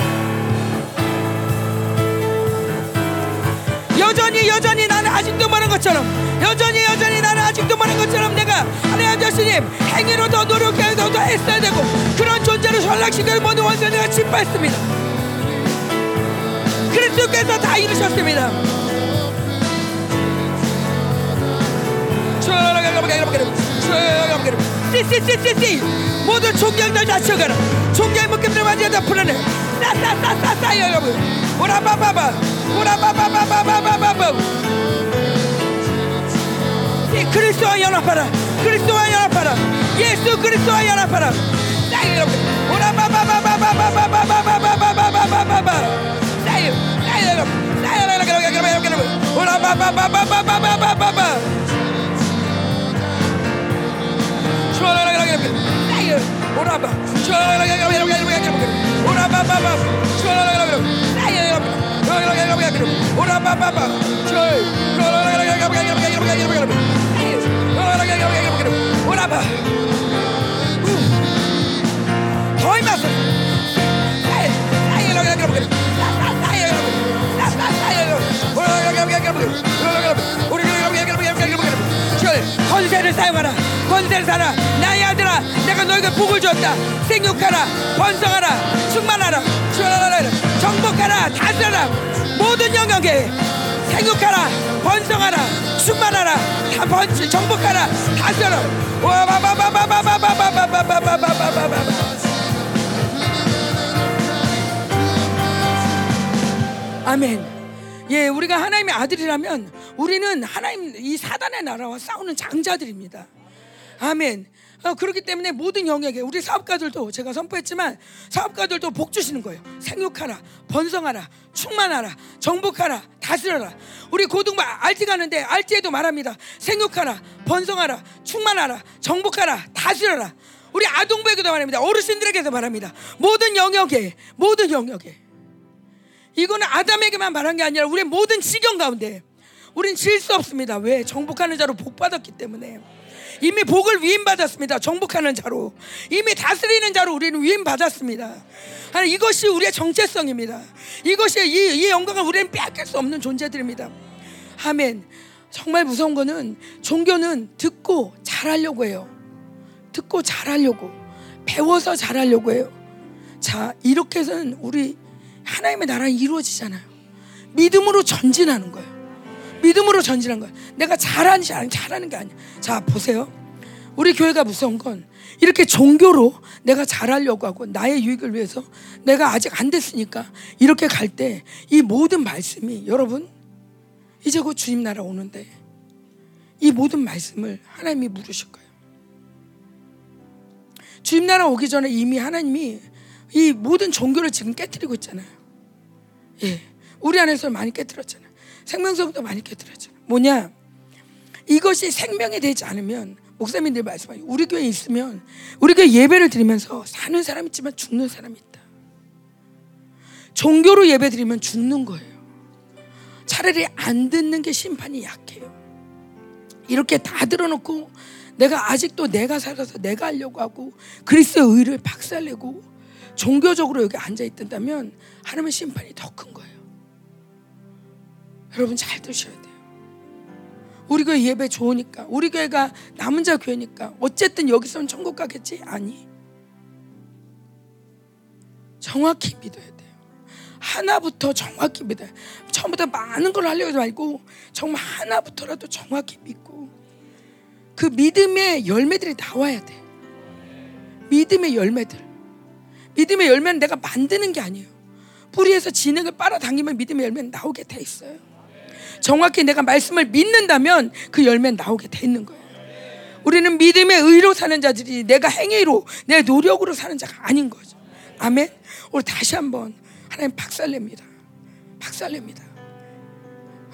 여전히 여전히 나는 아직도 멀은 것처럼 여전히 여전히 나는 아직도 멀은 것처럼 내가 하나님 아버님 행위로 더 노력해야 되고 더 애써야 되고 그런 존재로 전락시킬 모든 원수를 내가 짓밟습니다. 그리스도께서 다 이루셨습니다. 씨씨씨씨씨. 모든 종경들 다 쳐가라. 종경 묶임들 완전히 다 풀어내 싸싸싸싸싸 여러분 오라바바바 오라바바바바바바바 이 그리스도와 연합하라 그리스도와 연합하라 예수 그리스도와 연합 Hey! 힘났어 권세를 사용하라 권세를 사라 나의 아들아 내가 너에게 복을 줬다 생육하라 번성하라 충만하라 충만하라 정복하라 다스려라 모든 영역에 생육하라 번성하라 충만하라 다 번지 정복하라 다스려라 와바바바바바바바바바바바바바바바바바 아멘. 예, 우리가 하나님의 아들이라면 우리는 하나님 이 사단의 나라와 싸우는 장자들입니다. 아멘. 어, 그렇기 때문에 모든 영역에 우리 사업가들도 제가 선포했지만 사업가들도 복 주시는 거예요. 생육하라, 번성하라, 충만하라, 정복하라, 다스려라. 우리 고등부 알티 가는데 알티에도 말합니다. 생육하라, 번성하라, 충만하라, 정복하라, 다스려라. 우리 아동부에게도 말합니다. 어르신들에게도 말합니다. 모든 영역에, 모든 영역에. 이거는 아담에게만 말한 게 아니라 우리의 모든 지경 가운데 우린 질 수 없습니다. 왜? 정복하는 자로 복 받았기 때문에. 이미 복을 위임 받았습니다. 정복하는 자로. 이미 다스리는 자로 우리는 위임 받았습니다. 하나 이것이 우리의 정체성입니다. 이것이 이, 이 영광을 우리는 빼앗길 수 없는 존재들입니다. 아멘. 정말 무서운 거는 종교는 듣고 잘하려고 해요. 듣고 잘하려고 배워서 잘하려고 해요. 자 이렇게 해서는 우리 하나님의 나라는 이루어지잖아요. 믿음으로 전진하는 거예요. 믿음으로 전진하는 거예요. 내가 잘하는지 안 잘하는 게 아니야. 자 보세요. 우리 교회가 무서운 건 이렇게 종교로 내가 잘하려고 하고 나의 유익을 위해서 내가 아직 안 됐으니까 이렇게 갈 때 이 모든 말씀이 여러분 이제 곧 주님 나라 오는데 이 모든 말씀을 하나님이 물으실 거예요. 주님 나라 오기 전에 이미 하나님이 이 모든 종교를 지금 깨뜨리고 있잖아요. 예. 우리 안에서 많이 깨뜨렸잖아요. 생명성도 많이 깨뜨렸잖아요. 뭐냐? 이것이 생명이 되지 않으면 목사님들 말씀하죠. 우리 교회에 있으면 우리 교회 예배를 드리면서 사는 사람 있지만 죽는 사람이 있다. 종교로 예배 드리면 죽는 거예요. 차라리 안 듣는 게 심판이 약해요. 이렇게 다 들어놓고 내가 아직도 내가 살아서 내가 하려고 하고 그리스도의 의를 박살내고 종교적으로 여기 앉아 있던다면 하나님의 심판이 더 큰 거예요. 여러분 잘 드셔야 돼요. 우리 교회 예배 좋으니까 우리 교회가 남은 자 교회니까 어쨌든 여기서는 천국 가겠지? 아니. 정확히 믿어야 돼요. 하나부터 정확히 믿어요. 처음부터 많은 걸 하려고 하지 말고 정말 하나부터라도 정확히 믿고 그 믿음의 열매들이 나와야 돼. 믿음의 열매들. 믿음의 열매는 내가 만드는 게 아니에요. 뿌리에서 진흙을 빨아당기면 믿음의 열매는 나오게 돼 있어요. 정확히 내가 말씀을 믿는다면 그 열매는 나오게 돼 있는 거예요. 우리는 믿음의 의로 사는 자들이 내가 행위로 내 노력으로 사는 자가 아닌 거죠. 아멘. 우리 다시 한번 하나님 박살냅니다. 박살냅니다.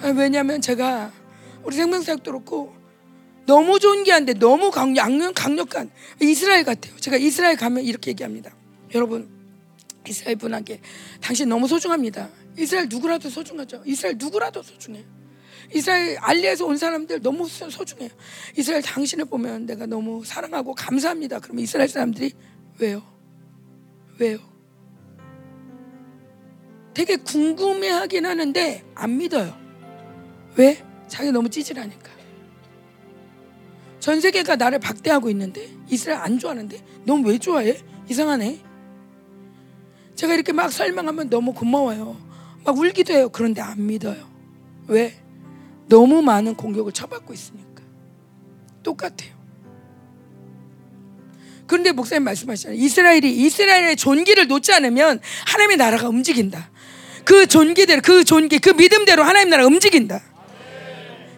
아, 왜냐하면 제가 우리 생명사역도 그렇고 너무 존귀한데 너무 강력, 강력한 이스라엘 같아요. 제가 이스라엘 가면 이렇게 얘기합니다. 여러분, 이스라엘 분에게 당신 너무 소중합니다. 이스라엘 누구라도 소중하죠. 이스라엘 누구라도 소중해요. 이스라엘 알리에서 온 사람들 너무 소중해요. 이스라엘 당신을 보면 내가 너무 사랑하고 감사합니다. 그러면 이스라엘 사람들이 왜요? 왜요? 되게 궁금해 하긴 하는데 안 믿어요. 왜? 자기 너무 찌질하니까. 전 세계가 나를 박대하고 있는데 이스라엘 안 좋아하는데 넌 왜 좋아해? 이상하네. 제가 이렇게 막 설명하면 너무 고마워요. 막 울기도 해요. 그런데 안 믿어요. 왜? 너무 많은 공격을 쳐받고 있으니까. 똑같아요. 그런데 목사님 말씀하시잖아요. 이스라엘이 이스라엘의 존귀를 놓지 않으면 하나님의 나라가 움직인다. 그 존귀대로 그 존귀 그 믿음대로 하나님 나라가 움직인다.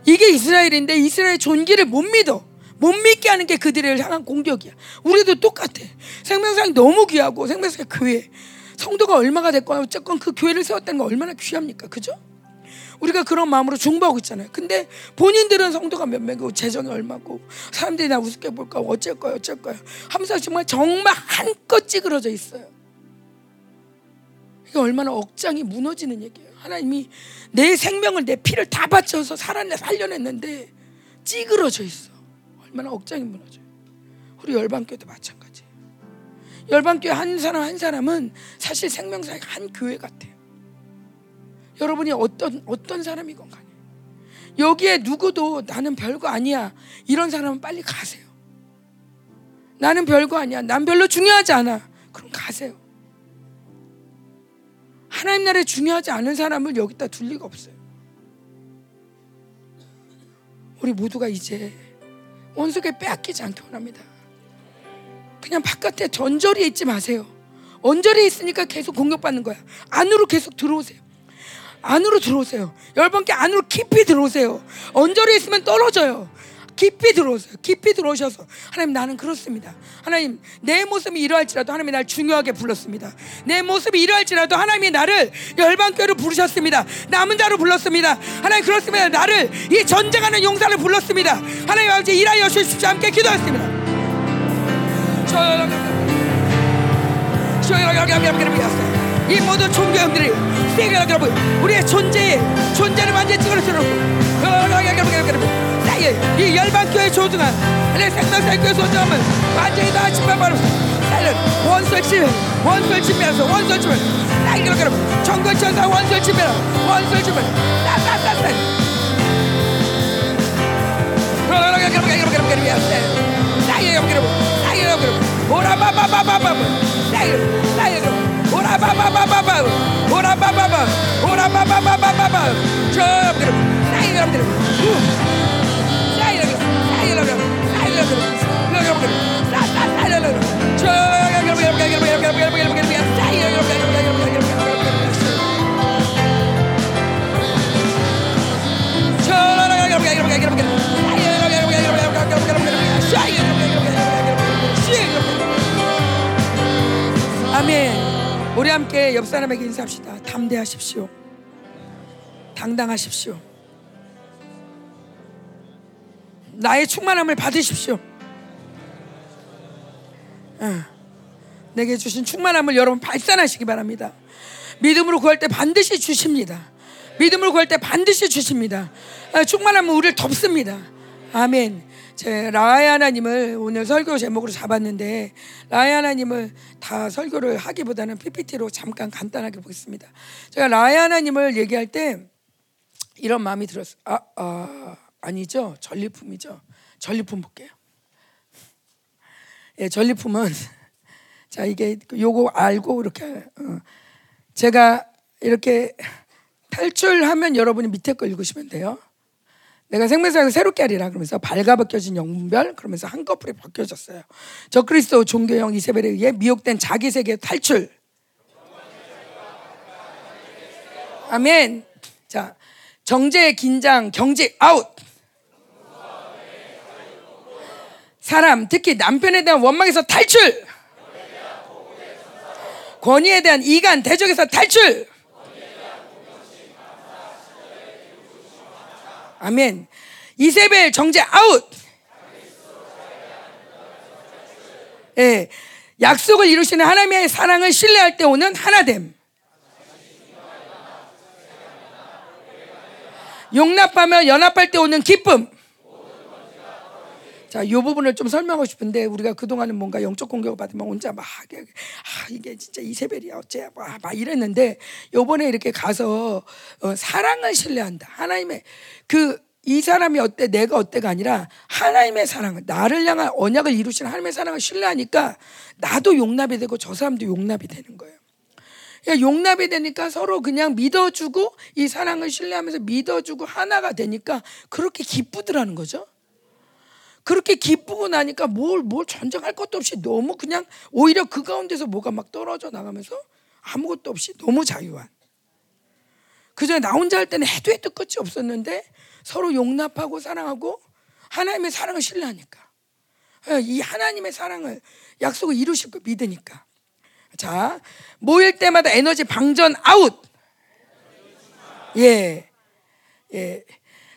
이게 이스라엘인데 이스라엘 존귀를 못 믿어. 못 믿게 하는 게 그들을 향한 공격이야. 우리도 똑같아. 생명상이 너무 귀하고 생명상 교회 성도가 얼마가 됐건 어쨌건 그 교회를 세웠다는 거 얼마나 귀합니까? 그죠? 우리가 그런 마음으로 중보하고 있잖아요. 근데 본인들은 성도가 몇 명이고 재정이 얼마고 사람들이 나 우습게 볼까 어쩔 거야 어쩔 거야 하면서 정말 정말 한껏 찌그러져 있어요. 이게 얼마나 억장이 무너지는 얘기예요. 하나님이 내 생명을 내 피를 다 바쳐서 살아내 살려냈는데 찌그러져 있어. 얼마나 억장이 무너져요. 우리 열방교회도 마찬가지예요. 열방교회 한 사람 한 사람은 사실 생명사의 한 교회 같아요. 여러분이 어떤 어떤 사람이건 간에 여기에 누구도 나는 별거 아니야 이런 사람은 빨리 가세요. 나는 별거 아니야. 난 별로 중요하지 않아. 그럼 가세요. 하나님 나라에 중요하지 않은 사람을 여기다 둘 리가 없어요. 우리 모두가 이제 원수에게 빼앗기지 않기 원합니다. 그냥 바깥에 전절에 있지 마세요. 언저리에 있으니까 계속 공격받는 거야. 안으로 계속 들어오세요. 안으로 들어오세요. 열번께 안으로 깊이 들어오세요. 언저리에 있으면 떨어져요. 깊이 들어오세요. 깊이 들어오셔서 하나님 나는 그렇습니다. 하나님 내 모습이 이러할지라도 하나님이 날 중요하게 불렀습니다. 내 모습이 이러할지라도 하나님이 나를 열방교로 부르셨습니다. 남은 자로 불렀습니다. 하나님 그렇습니다. 나를 이 전쟁하는 용사를 불렀습니다. 하나님 아버지 일하여 주십시오. 함께 기도했습니다. 이 모든 종교 형들이 세계 여러분 우리의 존재에 존재를 완전히 찌그러뜨려놓고 이 열방교회 소중한 내 생명사교회 소중함을 완전히 다 침해 원수를 침해하면서 원수를 침해 나이기로 여러분 정권천사 원수를 침해라 원수를 침해 따따따따 오라바바바바바 오라바 바바바바 오라바바바 오라바바바바바 저 여러분 여러분들 아멘. 우리 함께 옆 사람에게 인사합시다. 담대하십시오. 당당하십시오. 나의 충만함을 받으십시오. 어. 내게 주신 충만함을 여러분 발산하시기 바랍니다. 믿음으로 구할 때 반드시 주십니다. 믿음으로 구할 때 반드시 주십니다. 어, 충만함은 우리를 덮습니다. 아멘. 제 라이 하나님을 오늘 설교 제목으로 잡았는데 라이 하나님을 다 설교를 하기보다는 PPT로 잠깐 간단하게 보겠습니다. 제가 라이 하나님을 얘기할 때 이런 마음이 들었어요. 아, 아 아니죠. 전리품이죠. 전리품 볼게요. 예, 전리품은 <laughs> 자 이게 요거 알고 이렇게 어, 제가 이렇게 탈출하면 여러분이 밑에 거 읽으시면 돼요. 내가 생명사를 새롭게 하리라 그러면서 발가벗겨진 영분별 그러면서 한꺼풀에 벗겨졌어요. 저 그리스도 종교형 이세벨에 의해 미혹된 자기 세계 탈출. 아멘. 자 정제 긴장 경제 아웃. 사람 특히 남편에 대한 원망에서 탈출. 권위에 대한 이간 대적에서 탈출. 아멘. 이세벨 정제 아웃. 예. 약속을 이루시는 하나님의 사랑을 신뢰할 때 오는 하나됨. 용납하며 연합할 때 오는 기쁨. 자, 이 부분을 좀 설명하고 싶은데 우리가 그동안은 뭔가 영적 공격을 받으면 혼자 막 아, 이게 진짜 이세벨이야 어째 막, 막 이랬는데 요번에 이렇게 가서 어, 사랑을 신뢰한다. 하나님의 그 이 사람이 어때 내가 어때가 아니라 하나님의 사랑을 나를 향한 언약을 이루시는 하나님의 사랑을 신뢰하니까 나도 용납이 되고 저 사람도 용납이 되는 거예요. 용납이 되니까 서로 그냥 믿어주고 이 사랑을 신뢰하면서 믿어주고 하나가 되니까 그렇게 기쁘더라는 거죠. 그렇게 기쁘고 나니까 뭘, 뭘 전쟁할 것도 없이 너무 그냥 오히려 그 가운데서 뭐가 막 떨어져 나가면서 아무것도 없이 너무 자유한. 그 전에 나 혼자 할 때는 해도 해도 끝이 없었는데 서로 용납하고 사랑하고 하나님의 사랑을 신뢰하니까. 예, 이 하나님의 사랑을 약속을 이루실 거 믿으니까. 자, 모일 때마다 에너지 방전 아웃. 예. 예.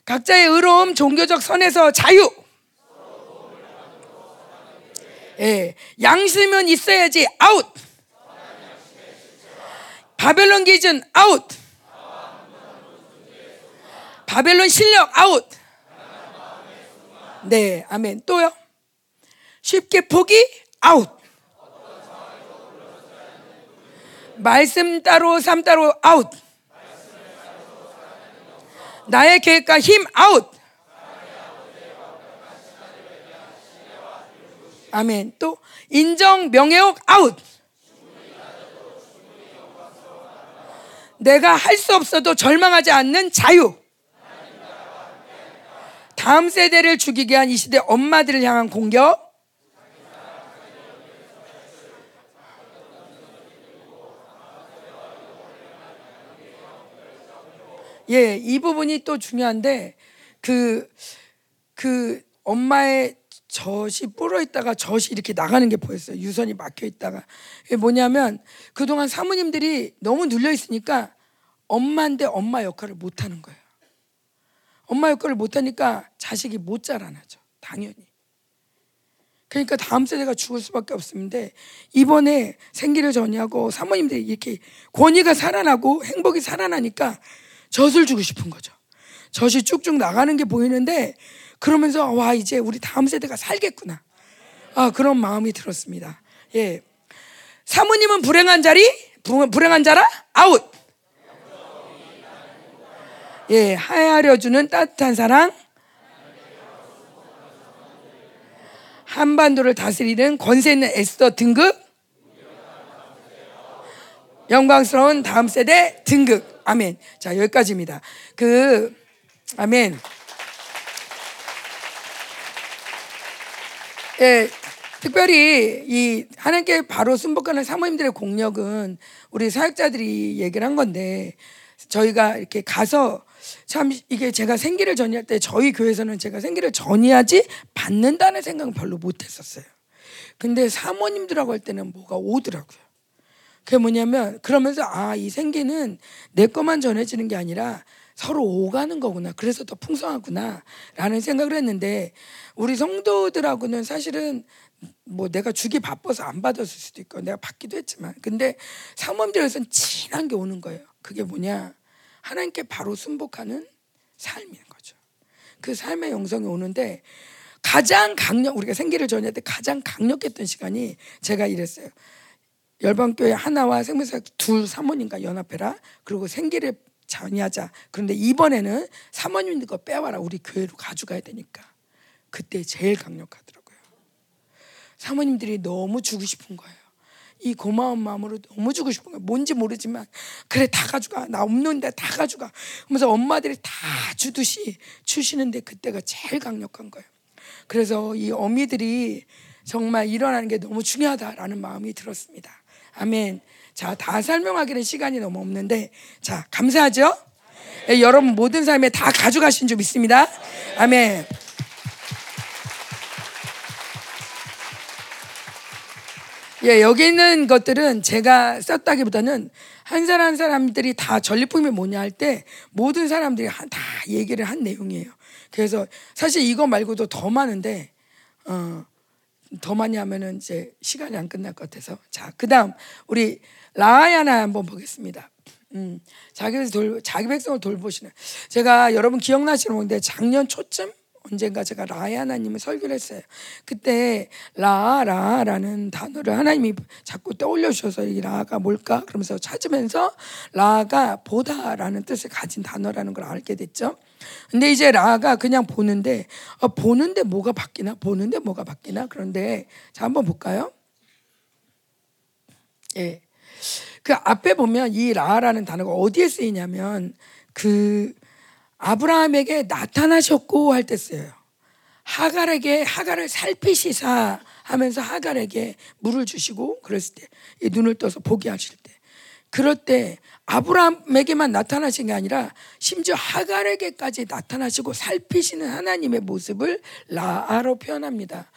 각자의 의로움, 종교적 선에서 자유. 예. 양심은 있어야지 아웃. 바벨론 기준 아웃. 바벨론 실력 아웃. 네, 아멘. 또요. 쉽게 포기 아웃. 말씀 따로 삶 따로 아웃. 나의 계획과 힘 아웃. 아멘. 또 인정 명예욕 아웃. 내가 할 수 없어도 절망하지 않는 자유. 다음 세대를 죽이게 한 이 시대 엄마들을 향한 공격. 예, 이 부분이 또 중요한데 그, 그 엄마의 젖이 불어 있다가 젖이 이렇게 나가는 게 보였어요. 유선이 막혀 있다가. 이게 뭐냐면 그동안 사모님들이 너무 눌려 있으니까 엄마인데 엄마 역할을 못 하는 거예요. 엄마 역할을 못 하니까 자식이 못 자라나죠. 당연히. 그러니까 다음 세대가 죽을 수밖에 없는데 이번에 생기를 전이하고 사모님들이 이렇게 권위가 살아나고 행복이 살아나니까 젖을 주고 싶은 거죠. 젖이 쭉쭉 나가는 게 보이는데 그러면서 와 이제 우리 다음 세대가 살겠구나. 아 그런 마음이 들었습니다. 예, 사모님은 불행한 자리, 불행한 자라 아웃. 예, 하야려 주는 따뜻한 사랑. 한반도를 다스리는 권세 있는 에스더 등급. 영광스러운 다음 세대 등급. 아멘. 자, 여기까지입니다. 그, 아멘. 예, 특별히 이 하나님께 바로 순복하는 사모님들의 공력은 우리 사역자들이 얘기를 한 건데 저희가 이렇게 가서 참 이게 제가 생기를 전이할 때 저희 교회에서는 제가 생기를 전이하지 받는다는 생각은 별로 못 했었어요. 근데 사모님들하고 할 때는 뭐가 오더라고요. 그게 뭐냐면 그러면서 아, 이 생기는 내 것만 전해지는 게 아니라 서로 오가는 거구나. 그래서 더 풍성하구나. 라는 생각을 했는데 우리 성도들하고는 사실은 뭐 내가 주기 바빠서 안 받았을 수도 있고 내가 받기도 했지만 근데 사모님들에서는 진한 게 오는 거예요. 그게 뭐냐? 하나님께 바로 순복하는 삶인 거죠. 그 삶의 영성이 오는데 가장 강력 우리가 생기를 전할 때 가장 강력했던 시간이 제가 이랬어요. 열방교회 하나와 생명사 둘 사모님과 연합해라. 그리고 생기를 전이하자. 그런데 이번에는 사모님들 거 빼와라. 우리 교회로 가져가야 되니까. 그때 제일 강력하더라고요. 사모님들이 너무 주고 싶은 거예요. 이 고마운 마음으로 너무 주고 싶은 거예요. 뭔지 모르지만 그래 다 가져가. 나 없는데 다 가져가. 그러면서 엄마들이 다 주듯이 주시는데 그때가 제일 강력한 거예요. 그래서 이 어미들이 정말 일어나는 게 너무 중요하다라는 마음이 들었습니다. 아멘. 자, 다 설명하기는 시간이 너무 없는데, 자, 감사하죠? 예, 여러분 모든 삶에 다 가져가신 줄 믿습니다. 아멘. 예, 여기 있는 것들은 제가 썼다기보다는 한 사람 한 사람들이 다 전리품이 뭐냐 할 때 모든 사람들이 다 얘기를 한 내용이에요. 그래서 사실 이거 말고도 더 많은데 어, 더 많이 하면은 이제 시간이 안 끝날 것 같아서 자 그 다음 우리 라야나 한번 보겠습니다. 음, 자기 돌 자기 백성을 돌보시는 제가 여러분 기억나시는 건데 작년 초쯤 언젠가 제가 라야 하나님을 설교를 했어요. 그때 라라라는 단어를 하나님이 자꾸 떠올려 주셔서 이 라가 뭘까 그러면서 찾으면서 라가 보다라는 뜻을 가진 단어라는 걸 알게 됐죠. 근데 이제 라가 그냥 보는데 어, 보는데 뭐가 바뀌나 보는데 뭐가 바뀌나 그런데 자 한번 볼까요? 예. 그 앞에 보면 이 라라는 단어가 어디에 쓰이냐면 그 아브라함에게 나타나셨고 할때 써요. 하갈에게 하갈을 살피시사 하면서 하갈에게 물을 주시고 그랬을 때 눈을 떠서 보게 하실 때 그럴 때 아브라함에게만 나타나신 게 아니라 심지어 하갈에게까지 나타나시고 살피시는 하나님의 모습을 라아로 표현합니다.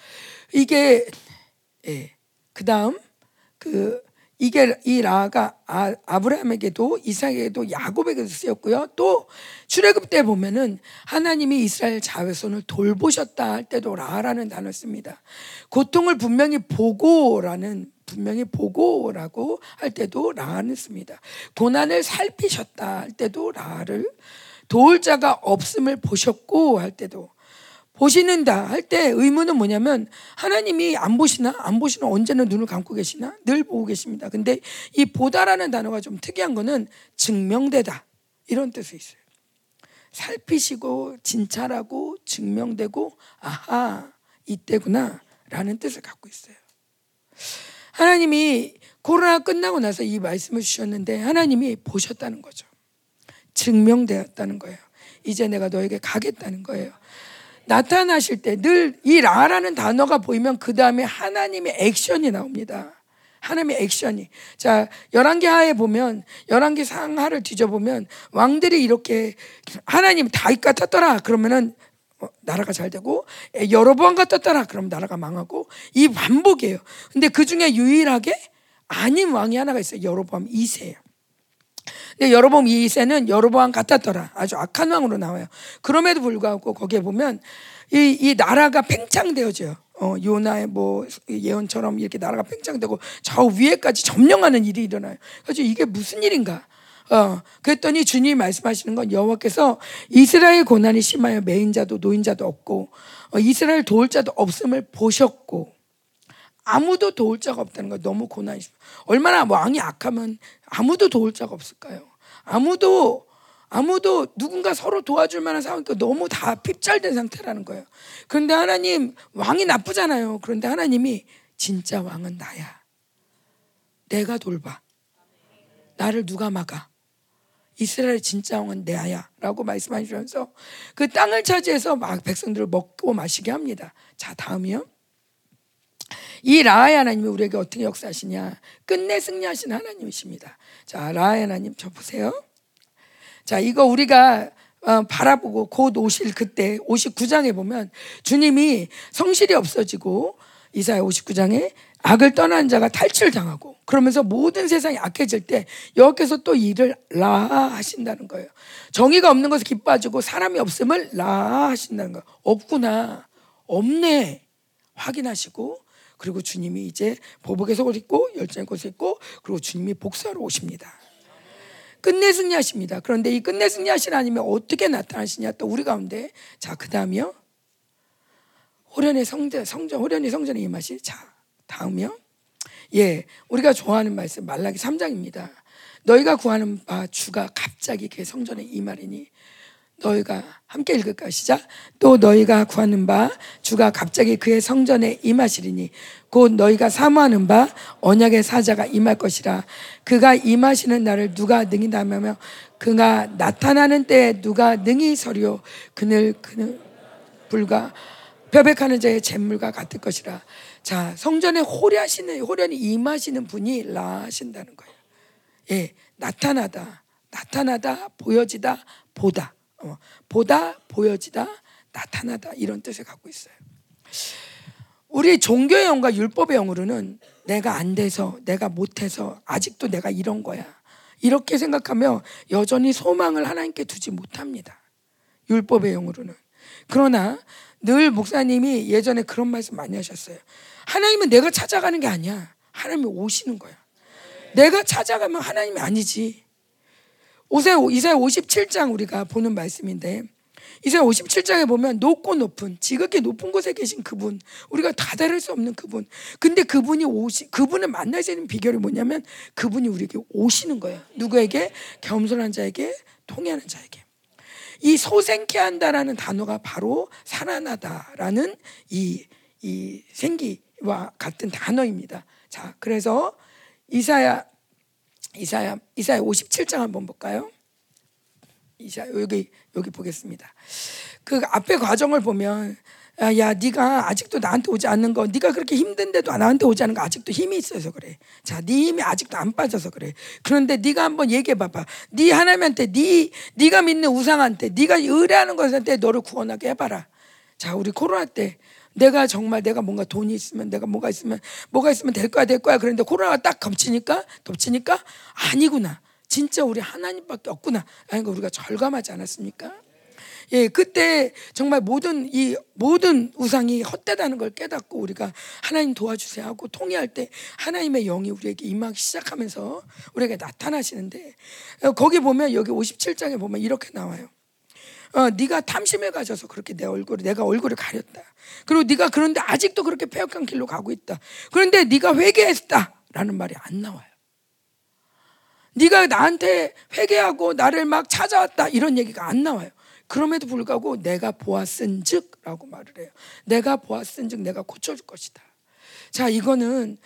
이게 예. 그다음 그 이게 이 라가 아, 아브라함에게도 이삭에게도 야곱에게도 쓰였고요. 또 출애굽 때 보면은 하나님이 이스라엘 자손을 돌보셨다 할 때도 라라는 단어를 씁니다. 고통을 분명히 보고라는 분명히 보고라고 할 때도 라를 씁니다. 고난을 살피셨다 할 때도 라를 도울 자가 없음을 보셨고 할 때도 보시는다 할 때 의문은 뭐냐면 하나님이 안 보시나 안 보시나 언제나 눈을 감고 계시나 늘 보고 계십니다. 근데 이 보다라는 단어가 좀 특이한 거는 증명되다 이런 뜻이 있어요. 살피시고 진찰하고 증명되고 아하 이때구나라는 뜻을 갖고 있어요. 하나님이 코로나 끝나고 나서 이 말씀을 주셨는데 하나님이 보셨다는 거죠. 증명되었다는 거예요. 이제 내가 너에게 가겠다는 거예요. 나타나실 때 늘 이 라라는 단어가 보이면 그 다음에 하나님의 액션이 나옵니다. 하나님의 액션이. 자, 11개 하에 보면, 11개 상하를 뒤져보면, 왕들이 이렇게, 하나님 다윗 같았더라. 그러면은, 어, 나라가 잘 되고, 여러 번 같았더라. 그럼 나라가 망하고, 이 반복이에요. 근데 그 중에 유일하게 아닌 왕이 하나가 있어요. 여로보암 2세예요. 여로보암 2세는 여로보암 같았더라. 아주 악한 왕으로 나와요. 그럼에도 불구하고 거기에 보면 이, 이 나라가 팽창되어져요. 어, 요나의 뭐 예언처럼 이렇게 나라가 팽창되고 저 위에까지 점령하는 일이 일어나요. 그래서 이게 무슨 일인가? 어, 그랬더니 주님이 말씀하시는 건 여호와께서 이스라엘 고난이 심하여 매인자도 노인자도 없고 어, 이스라엘 도울 자도 없음을 보셨고 아무도 도울 자가 없다는 거 너무 고난이 얼마나 왕이 악하면 아무도 도울 자가 없을까요? 아무도 아무도 누군가 서로 도와줄 만한 상황이니까 너무 다 핍잘된 상태라는 거예요. 그런데 하나님 왕이 나쁘잖아요. 그런데 하나님이 진짜 왕은 나야. 내가 돌봐. 나를 누가 막아? 이스라엘 진짜 왕은 내야 라고 말씀하시면서 그 땅을 차지해서 막 백성들을 먹고 마시게 합니다. 자 다음이요. 이 라하의 하나님이 우리에게 어떻게 역사하시냐? 끝내 승리하신 하나님이십니다. 자, 라하의 하나님 저 보세요. 자, 이거 우리가 어, 바라보고 곧 오실 그때 59장에 보면 주님이 성실이 없어지고 이사야 59장에 악을 떠난 자가 탈출당하고 그러면서 모든 세상이 악해질 때 여호께서 또 일을 라 하신다는 거예요. 정의가 없는 것을 기뻐하고 사람이 없음을 라 하신다는 거예요. 없구나. 없네. 확인하시고 그리고 주님이 이제 보복의 속을 입고 열정의 꽃을 입고 그리고 주님이 복수하러 오십니다. 끝내 승리하십니다. 그런데 이 끝내 승리하신 하나님이 어떻게 나타나시냐 또 우리 가운데 자 그다음이요 호련의 성전 성전 호련의 성전에 임하시 자 다음이요 예 우리가 좋아하는 말씀 말라기 3장입니다. 너희가 구하는 바 주가 갑자기 그 성전에 임하리니 너희가 함께 읽을까 시작. 또 너희가 구하는 바 주가 갑자기 그의 성전에 임하시리니 곧 너희가 사모하는 바 언약의 사자가 임할 것이라. 그가 임하시는 날을 누가 능히 담으며 그가 나타나는 때에 누가 능히 서리오. 그늘 그늘 불과 벼백하는 자의 잿물과 같을 것이라. 자 성전에 호련하시는 호련히 임하시는 분이 라 하신다는 거예요. 예 나타나다 나타나다 보여지다 보다. 어, 보다 보여지다 나타나다 이런 뜻을 갖고 있어요. 우리 종교의 영과 율법의 영으로는 내가 안 돼서 내가 못해서 아직도 내가 이런 거야 이렇게 생각하며 여전히 소망을 하나님께 두지 못합니다. 율법의 영으로는 그러나 늘 목사님이 예전에 그런 말씀 많이 하셨어요. 하나님은 내가 찾아가는 게 아니야. 하나님이 오시는 거야. 내가 찾아가면 하나님이 아니지. 이사야 57장 우리가 보는 말씀인데 이사야 57장에 보면 높고 높은 지극히 높은 곳에 계신 그분 우리가 다다를 수 없는 그분. 근데 그분이 오시 그분을 만날 수 있는 비결이 뭐냐면 그분이 우리에게 오시는 거예요. 누구에게? 겸손한 자에게 통해하는 자에게. 이 소생케 한다라는 단어가 바로 살아나다라는 이, 이 생기와 같은 단어입니다. 자 그래서 이사야 이사야 이사야 57장 한번 볼까요? 이사 여기 여기 보겠습니다. 그 앞에 과정을 보면 야, 야 네가 아직도 나한테 오지 않는 거 네가 그렇게 힘든데도 나한테 오지 않는 거 아직도 힘이 있어서 그래. 자, 네 힘이 아직도 안 빠져서 그래. 그런데 네가 한번 얘기해 봐봐. 네 하나님한테 네 네가 믿는 우상한테 네가 의뢰하는 것한테 너를 구원하게 해 봐라. 자, 우리 코로나 때 내가 정말 내가 뭔가 돈이 있으면 내가 뭐가 있으면 뭐가 있으면 될 거야 될 거야 그런데 코로나가 딱 겹치니까 덮치니까 아니구나 진짜 우리 하나님밖에 없구나 라는 거 우리가 절감하지 않았습니까? 예, 그때 정말 모든 이 모든 우상이 헛되다는 걸 깨닫고 우리가 하나님 도와주세요 하고 통회할 때 하나님의 영이 우리에게 임하기 시작하면서 우리에게 나타나시는데 어, 거기 보면 여기 57장에 보면 이렇게 나와요. 어, 네가 탐심에 가져서 그렇게 내 얼굴을 내가 얼굴을 가렸다. 그리고 네가 그런데 아직도 그렇게 폐역한 길로 가고 있다. 그런데 네가 회개했다라는 말이 안 나와요. 네가 나한테 회개하고 나를 막 찾아왔다 이런 얘기가 안 나와요. 그럼에도 불구하고 내가 보았은즉라고 말을 해요. 내가 보았은즉 내가 고쳐줄 것이다. 자, 이거는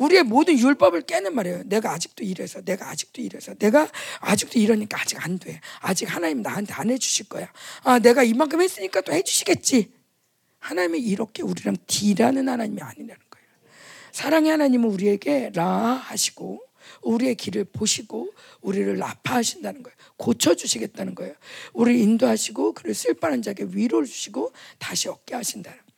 우리의 모든 율법을 깨는 말이에요. 내가 아직도 이래서, 내가 아직도 이래서, 내가 아직도 이러니까 아직 안 돼. 아직 하나님 나한테 안 해주실 거야. 아, 내가 이만큼 했으니까 또 해주시겠지. 하나님이 이렇게 우리랑 딜하는 하나님이 아니라는 거예요. 사랑의 하나님은 우리에게 라 하시고, 우리의 길을 보시고, 우리를 나파하신다는 거예요. 고쳐주시겠다는 거예요. 우리를 인도하시고, 그를 슬퍼하는 자에게 위로를 주시고, 다시 얻게 하신다는 거예요.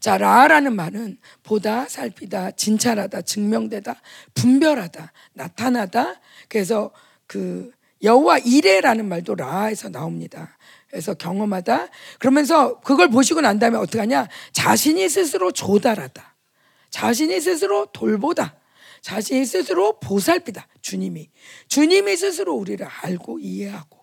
자, 라라는 말은 보다, 살피다, 진찰하다, 증명되다, 분별하다, 나타나다. 그래서 그 여호와 이레라는 말도 라에서 나옵니다. 그래서 경험하다. 그러면서 그걸 보시고 난 다음에 어떻게 하냐? 자신이 스스로 조달하다. 자신이 스스로 돌보다. 자신이 스스로 보살피다. 주님이. 주님이 스스로 우리를 알고 이해하고.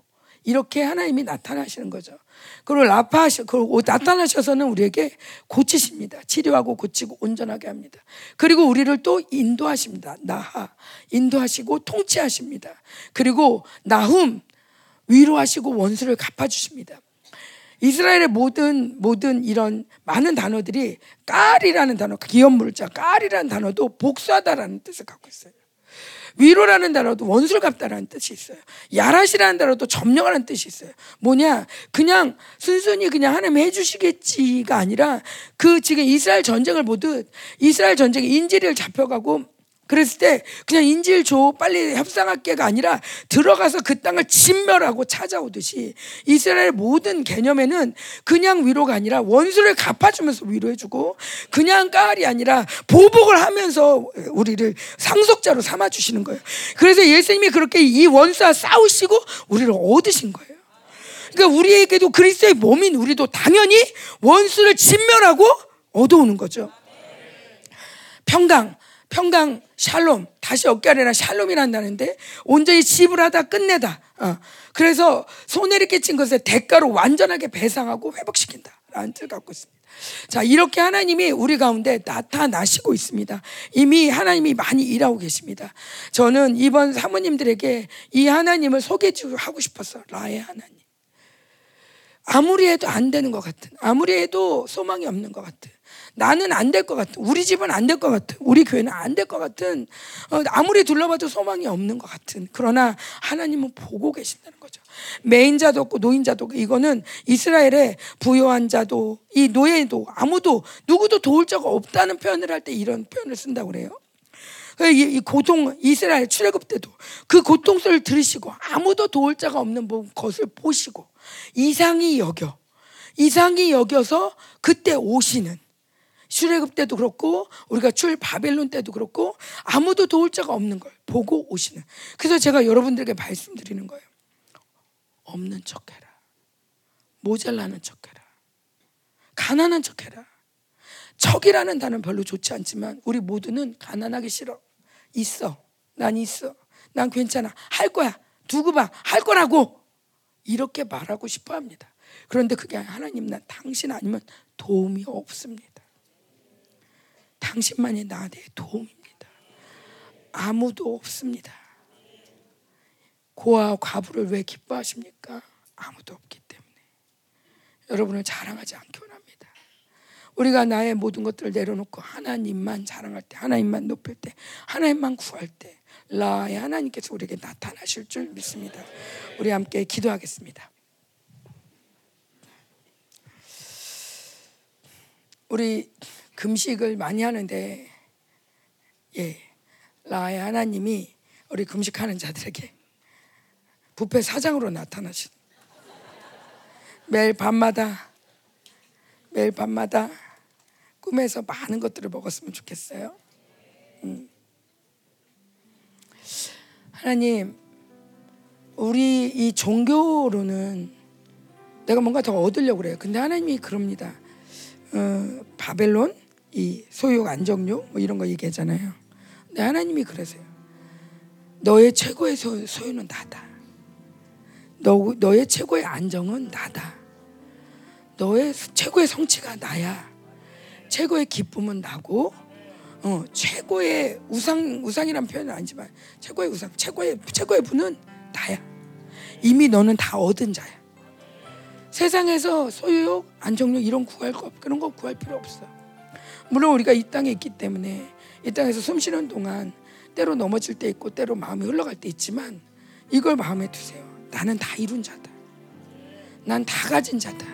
이렇게 하나님이 나타나시는 거죠. 그리고 라파하셔, 그리고 나타나셔서는 우리에게 고치십니다. 치료하고 고치고 온전하게 합니다. 그리고 우리를 또 인도하십니다. 나하, 인도하시고 통치하십니다. 그리고 나훔, 위로하시고 원수를 갚아주십니다. 이스라엘의 모든 모든 이런 많은 단어들이 깔이라는 단어, 기업 물자 깔이라는 단어도 복수하다라는 뜻을 갖고 있어요. 위로라는 단어도 원수를 갚다라는 뜻이 있어요. 야라시라는 단어도 점령하는 뜻이 있어요. 뭐냐? 그냥 순순히 그냥 하나님 해주시겠지가 아니라 그 지금 이스라엘 전쟁을 보듯 이스라엘 전쟁에 인질을 잡혀가고 그랬을 때 그냥 인질 줘 빨리 협상할게가 아니라 들어가서 그 땅을 진멸하고 찾아오듯이 이스라엘 모든 개념에는 그냥 위로가 아니라 원수를 갚아주면서 위로해주고 그냥 깔이 아니라 보복을 하면서 우리를 상속자로 삼아주시는 거예요. 그래서 예수님이 그렇게 이 원수와 싸우시고 우리를 얻으신 거예요. 그러니까 우리에게도 그리스도의 몸인 우리도 당연히 원수를 진멸하고 얻어오는 거죠. 평강 평강 샬롬 다시 어깨 아래라 샬롬이란다는데 온전히 지불하다 끝내다. 어. 그래서 손해를 끼친 것에 대가로 완전하게 배상하고 회복시킨다라는 뜻을 갖고 있습니다. 자 이렇게 하나님이 우리 가운데 나타나시고 있습니다. 이미 하나님이 많이 일하고 계십니다. 저는 이번 사모님들에게 이 하나님을 소개하고 싶었어. 라의 하나님. 아무리 해도 안 되는 것 같은, 아무리 해도 소망이 없는 것 같은, 나는 안 될 것 같은, 우리 집은 안 될 것 같은, 우리 교회는 안 될 것 같은, 어, 아무리 둘러봐도 소망이 없는 것 같은. 그러나 하나님은 보고 계신다는 거죠. 메인자도 없고 노인 자도 없고 이거는 이스라엘의 부요한 자도 이 노예도 아무도 누구도 도울 자가 없다는 표현을 할 때 이런 표현을 쓴다고 그래요. 그이 고통 이스라엘 출애굽 때도 그 고통 소리를 들으시고 아무도 도울 자가 없는 것을 보시고 이상히 여겨 이상히 여겨서 그때 오시는 출애굽 때도 그렇고 우리가 출 바벨론 때도 그렇고 아무도 도울 자가 없는 걸 보고 오시는. 그래서 제가 여러분들에게 말씀드리는 거예요. 없는 척해라. 모자라는 척해라. 가난한 척해라. 척이라는 단어는 별로 좋지 않지만 우리 모두는 가난하기 싫어. 있어. 난 있어. 난 괜찮아. 할 거야. 두고 봐. 할 거라고. 이렇게 말하고 싶어 합니다. 그런데 그게 하나님 난 당신 아니면 도움이 없습니다. 당신만이 나한테 도움입니다. 아무도 없습니다. 고아 과부를 왜 기뻐하십니까? 아무도 없기 때문에. 여러분을 자랑하지 않기 원합니다. 우리가 나의 모든 것들을 내려놓고 하나님만 자랑할 때, 하나님만 높일 때, 하나님만 구할 때, 라의 하나님께서 우리에게 나타나실 줄 믿습니다. 우리 함께 기도하겠습니다. 우리 금식을 많이 하는데, 예, 라의 하나님이 우리 금식하는 자들에게 부패 사장으로 나타나신 매일 밤마다 매일 밤마다 꿈에서 많은 것들을 먹었으면 좋겠어요. 음. 하나님, 우리 이 종교로는 내가 뭔가 더 얻으려고 그래요. 근데 하나님이 그럽니다. 어, 바벨론, 이 소욕, 안정욕 뭐 이런 거 얘기하잖아요. 근데 하나님이 그러세요. 너의 최고의 소, 소유는 나다. 너, 너의 최고의 안정은 나다. 너의 최고의 성취가 나야. 최고의 기쁨은 나고, 어, 최고의 우상 우상이란 표현은 아니지만 최고의 우상, 최고의 최고의 분은 나야. 이미 너는 다 얻은 자야. 세상에서 소유욕, 안정욕 이런 구할 거 그런 거 구할 필요 없어. 물론 우리가 이 땅에 있기 때문에 이 땅에서 숨 쉬는 동안 때로 넘어질 때 있고 때로 마음이 흘러갈 때 있지만 이걸 마음에 두세요. 나는 다 이룬 자다. 난 다 가진 자다.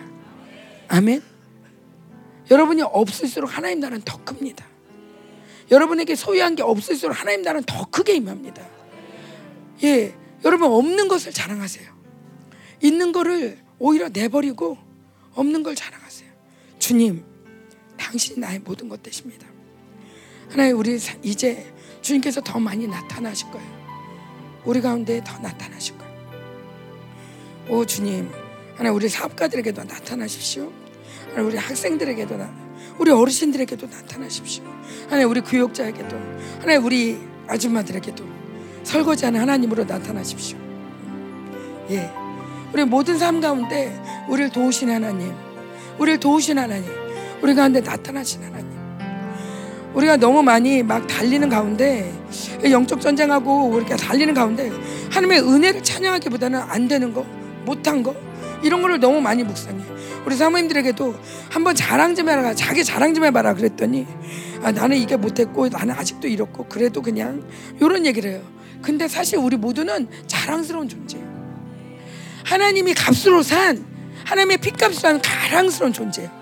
아멘. 여러분이 없을수록 하나님 나라는 더 큽니다. 여러분에게 소유한 게 없을수록 하나님 나라는 더 크게 임합니다. 예, 여러분 없는 것을 자랑하세요. 있는 거를 오히려 내버리고 없는 걸 자랑하세요. 주님, 당신이 나의 모든 것 되십니다. 하나님 우리 이제 주님께서 더 많이 나타나실 거예요. 우리 가운데 더 나타나실 거예요. 오 주님, 하나님 우리 사업가들에게도 나타나십시오. 하나님 우리 학생들에게도 나, 우리 어르신들에게도 나타나십시오. 하나님 우리 구역자에게도, 하나님 우리 아줌마들에게도 설거지하는 하나님으로 나타나십시오. 예, 우리 모든 삶 가운데 우리를 도우신 하나님, 우리를 도우신 하나님, 우리 가운데 나타나신 하나님. 우리가 너무 많이 막 달리는 가운데 영적 전쟁하고 우리가 달리는 가운데 하나님의 은혜를 찬양하기보다는 안 되는 거, 못한 거 이런 거를 너무 많이 묵상해. 우리 사모님들에게도 한번 자랑 좀 해라, 자기 자랑 좀 해봐라 그랬더니 아, 나는 이게 못했고 나는 아직도 이렇고 그래도 그냥 이런 얘기를 해요. 근데 사실 우리 모두는 자랑스러운 존재예요. 하나님이 값으로 산 하나님의 피값으로 산 자랑스러운 존재예요.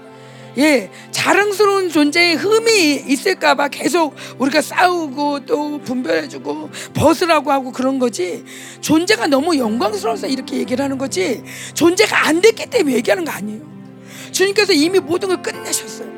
예, 자랑스러운 존재의 흠이 있을까봐 계속 우리가 싸우고 또 분별해주고 벗으라고 하고 그런 거지. 존재가 너무 영광스러워서 이렇게 얘기를 하는 거지. 존재가 안 됐기 때문에 얘기하는 거 아니에요. 주님께서 이미 모든 걸 끝내셨어요.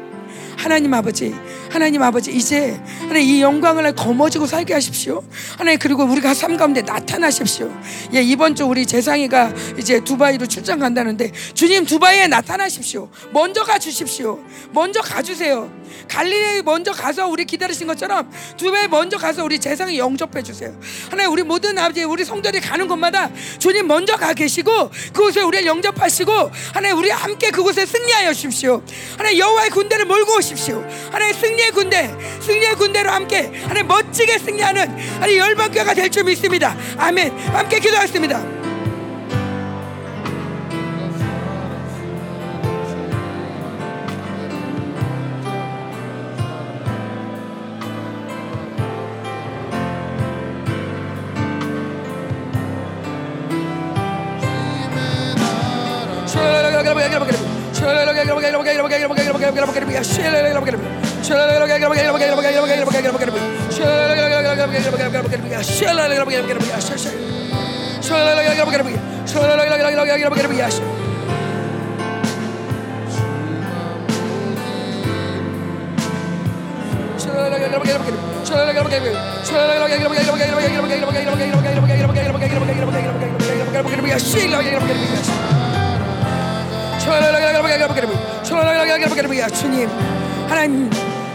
하나님 아버지, 하나님 아버지, 이제 하나님 이 영광을 거머쥐고 살게 하십시오. 하나님 그리고 우리가 삶 가운데 나타나십시오. 예, 이번 주 우리 재상이가 이제 두바이로 출장 간다는데 주님 두바이에 나타나십시오. 먼저 가 주십시오. 먼저 가 주세요. 갈릴리 먼저 가서 우리 기다리신 것처럼 두바이 먼저 가서 우리 재상이 영접해 주세요. 하나님 우리 모든 아버지 우리 성도들이 가는 곳마다 주님 먼저 가 계시고 그곳에 우리를 영접하시고 하나님 우리 함께 그곳에 승리하여 주십시오. 하나님 여호와의 군대를 몰고 오십시오. 하나님 승리 의 군대, 승리의 군대로 함께 하나님 멋지게 승리하는 하나님 열방교가 될 줄 믿습니다. 아멘. 함께 기도하겠습니다. 주님 하나님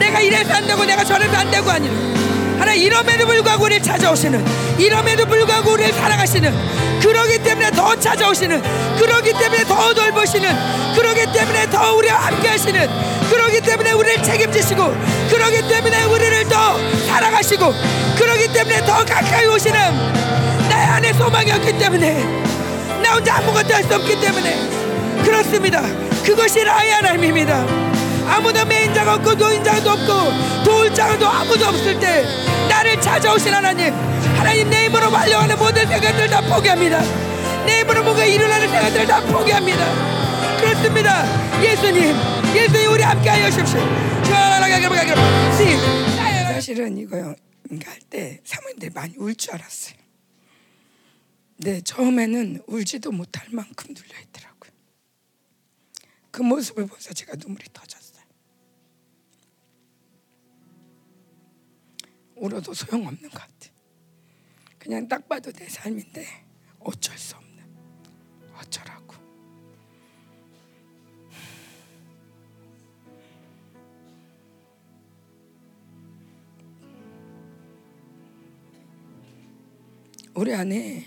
내가 이래서 안 되고 내가 저래서 안 되고 아니라 하나 이럼에도 불구하고 우리를 찾아오시는 이럼에도 불구하고 우리를 사랑하시는 그러기 때문에 더 찾아오시는 그러기 때문에 더 돌보시는 그러기 때문에 더 우리와 함께 하시는 그러기 때문에 우리를 책임지시고 그러기 때문에 우리를 더 사랑하시고 그러기 때문에 더 가까이 오시는 나의 안에 소망이 없기 때문에 나 혼자 아무것도 할 수 없기 때문에. 그렇습니다. 그것이 나의 하나님입니다 아무도 메인 자가 없고 노인 자도 없고 도울 자도 아무도 없을 때 나를 찾아오신 하나님 하나님 내 힘으로 완료하는 모든 생각들 다 포기합니다. 내 힘으로 뭔가 일어나는 생각들 다 포기합니다. 그렇습니다. 예수님 예수님 우리 함께 하여 주십시오. 사실은 이거 할때 사모님들이 많이 울 줄 알았어요. 네 처음에는 울지도 못할 만큼 눌려있더라고요. 그 모습을 보면서 제가 눈물이 터졌어요 울어도 소용없는 것 같아. 그냥 딱 봐도 내 삶인데 어쩔 수 없는 어쩌라고. 우리 안에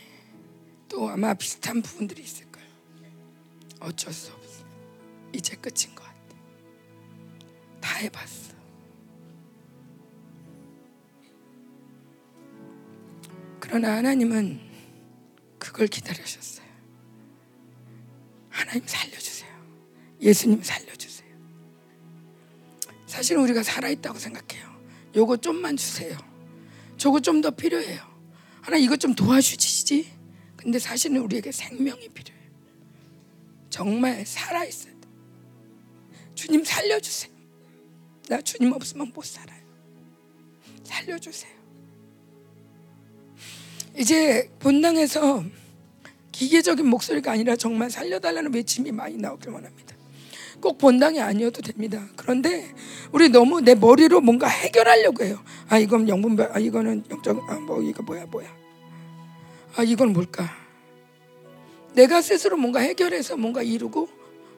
또 아마 비슷한 부분들이 있을 거예요. 어쩔 수 없어. 이제 끝인 것 같아. 다 해봤어. 그러나 하나님은 그걸 기다리셨어요. 하나님 살려주세요. 예수님 살려주세요. 사실 우리가 살아있다고 생각해요. 요거 좀만 주세요. 저거 좀 더 필요해요. 하나 이것 좀 도와주시지. 근데 사실은 우리에게 생명이 필요해요. 정말 살아있어야 돼. 주님 살려주세요. 나 주님 없으면 못 살아요. 살려주세요. 이제 본당에서 기계적인 목소리가 아니라 정말 살려달라는 외침이 많이 나오길 원합니다. 꼭 본당이 아니어도 됩니다. 그런데 우리 너무 내 머리로 뭔가 해결하려고 해요. 아 이건 영분별, 아 이거는 영적, 아뭐 이거 뭐야 뭐야. 아 이건 뭘까? 내가 스스로 뭔가 해결해서 뭔가 이루고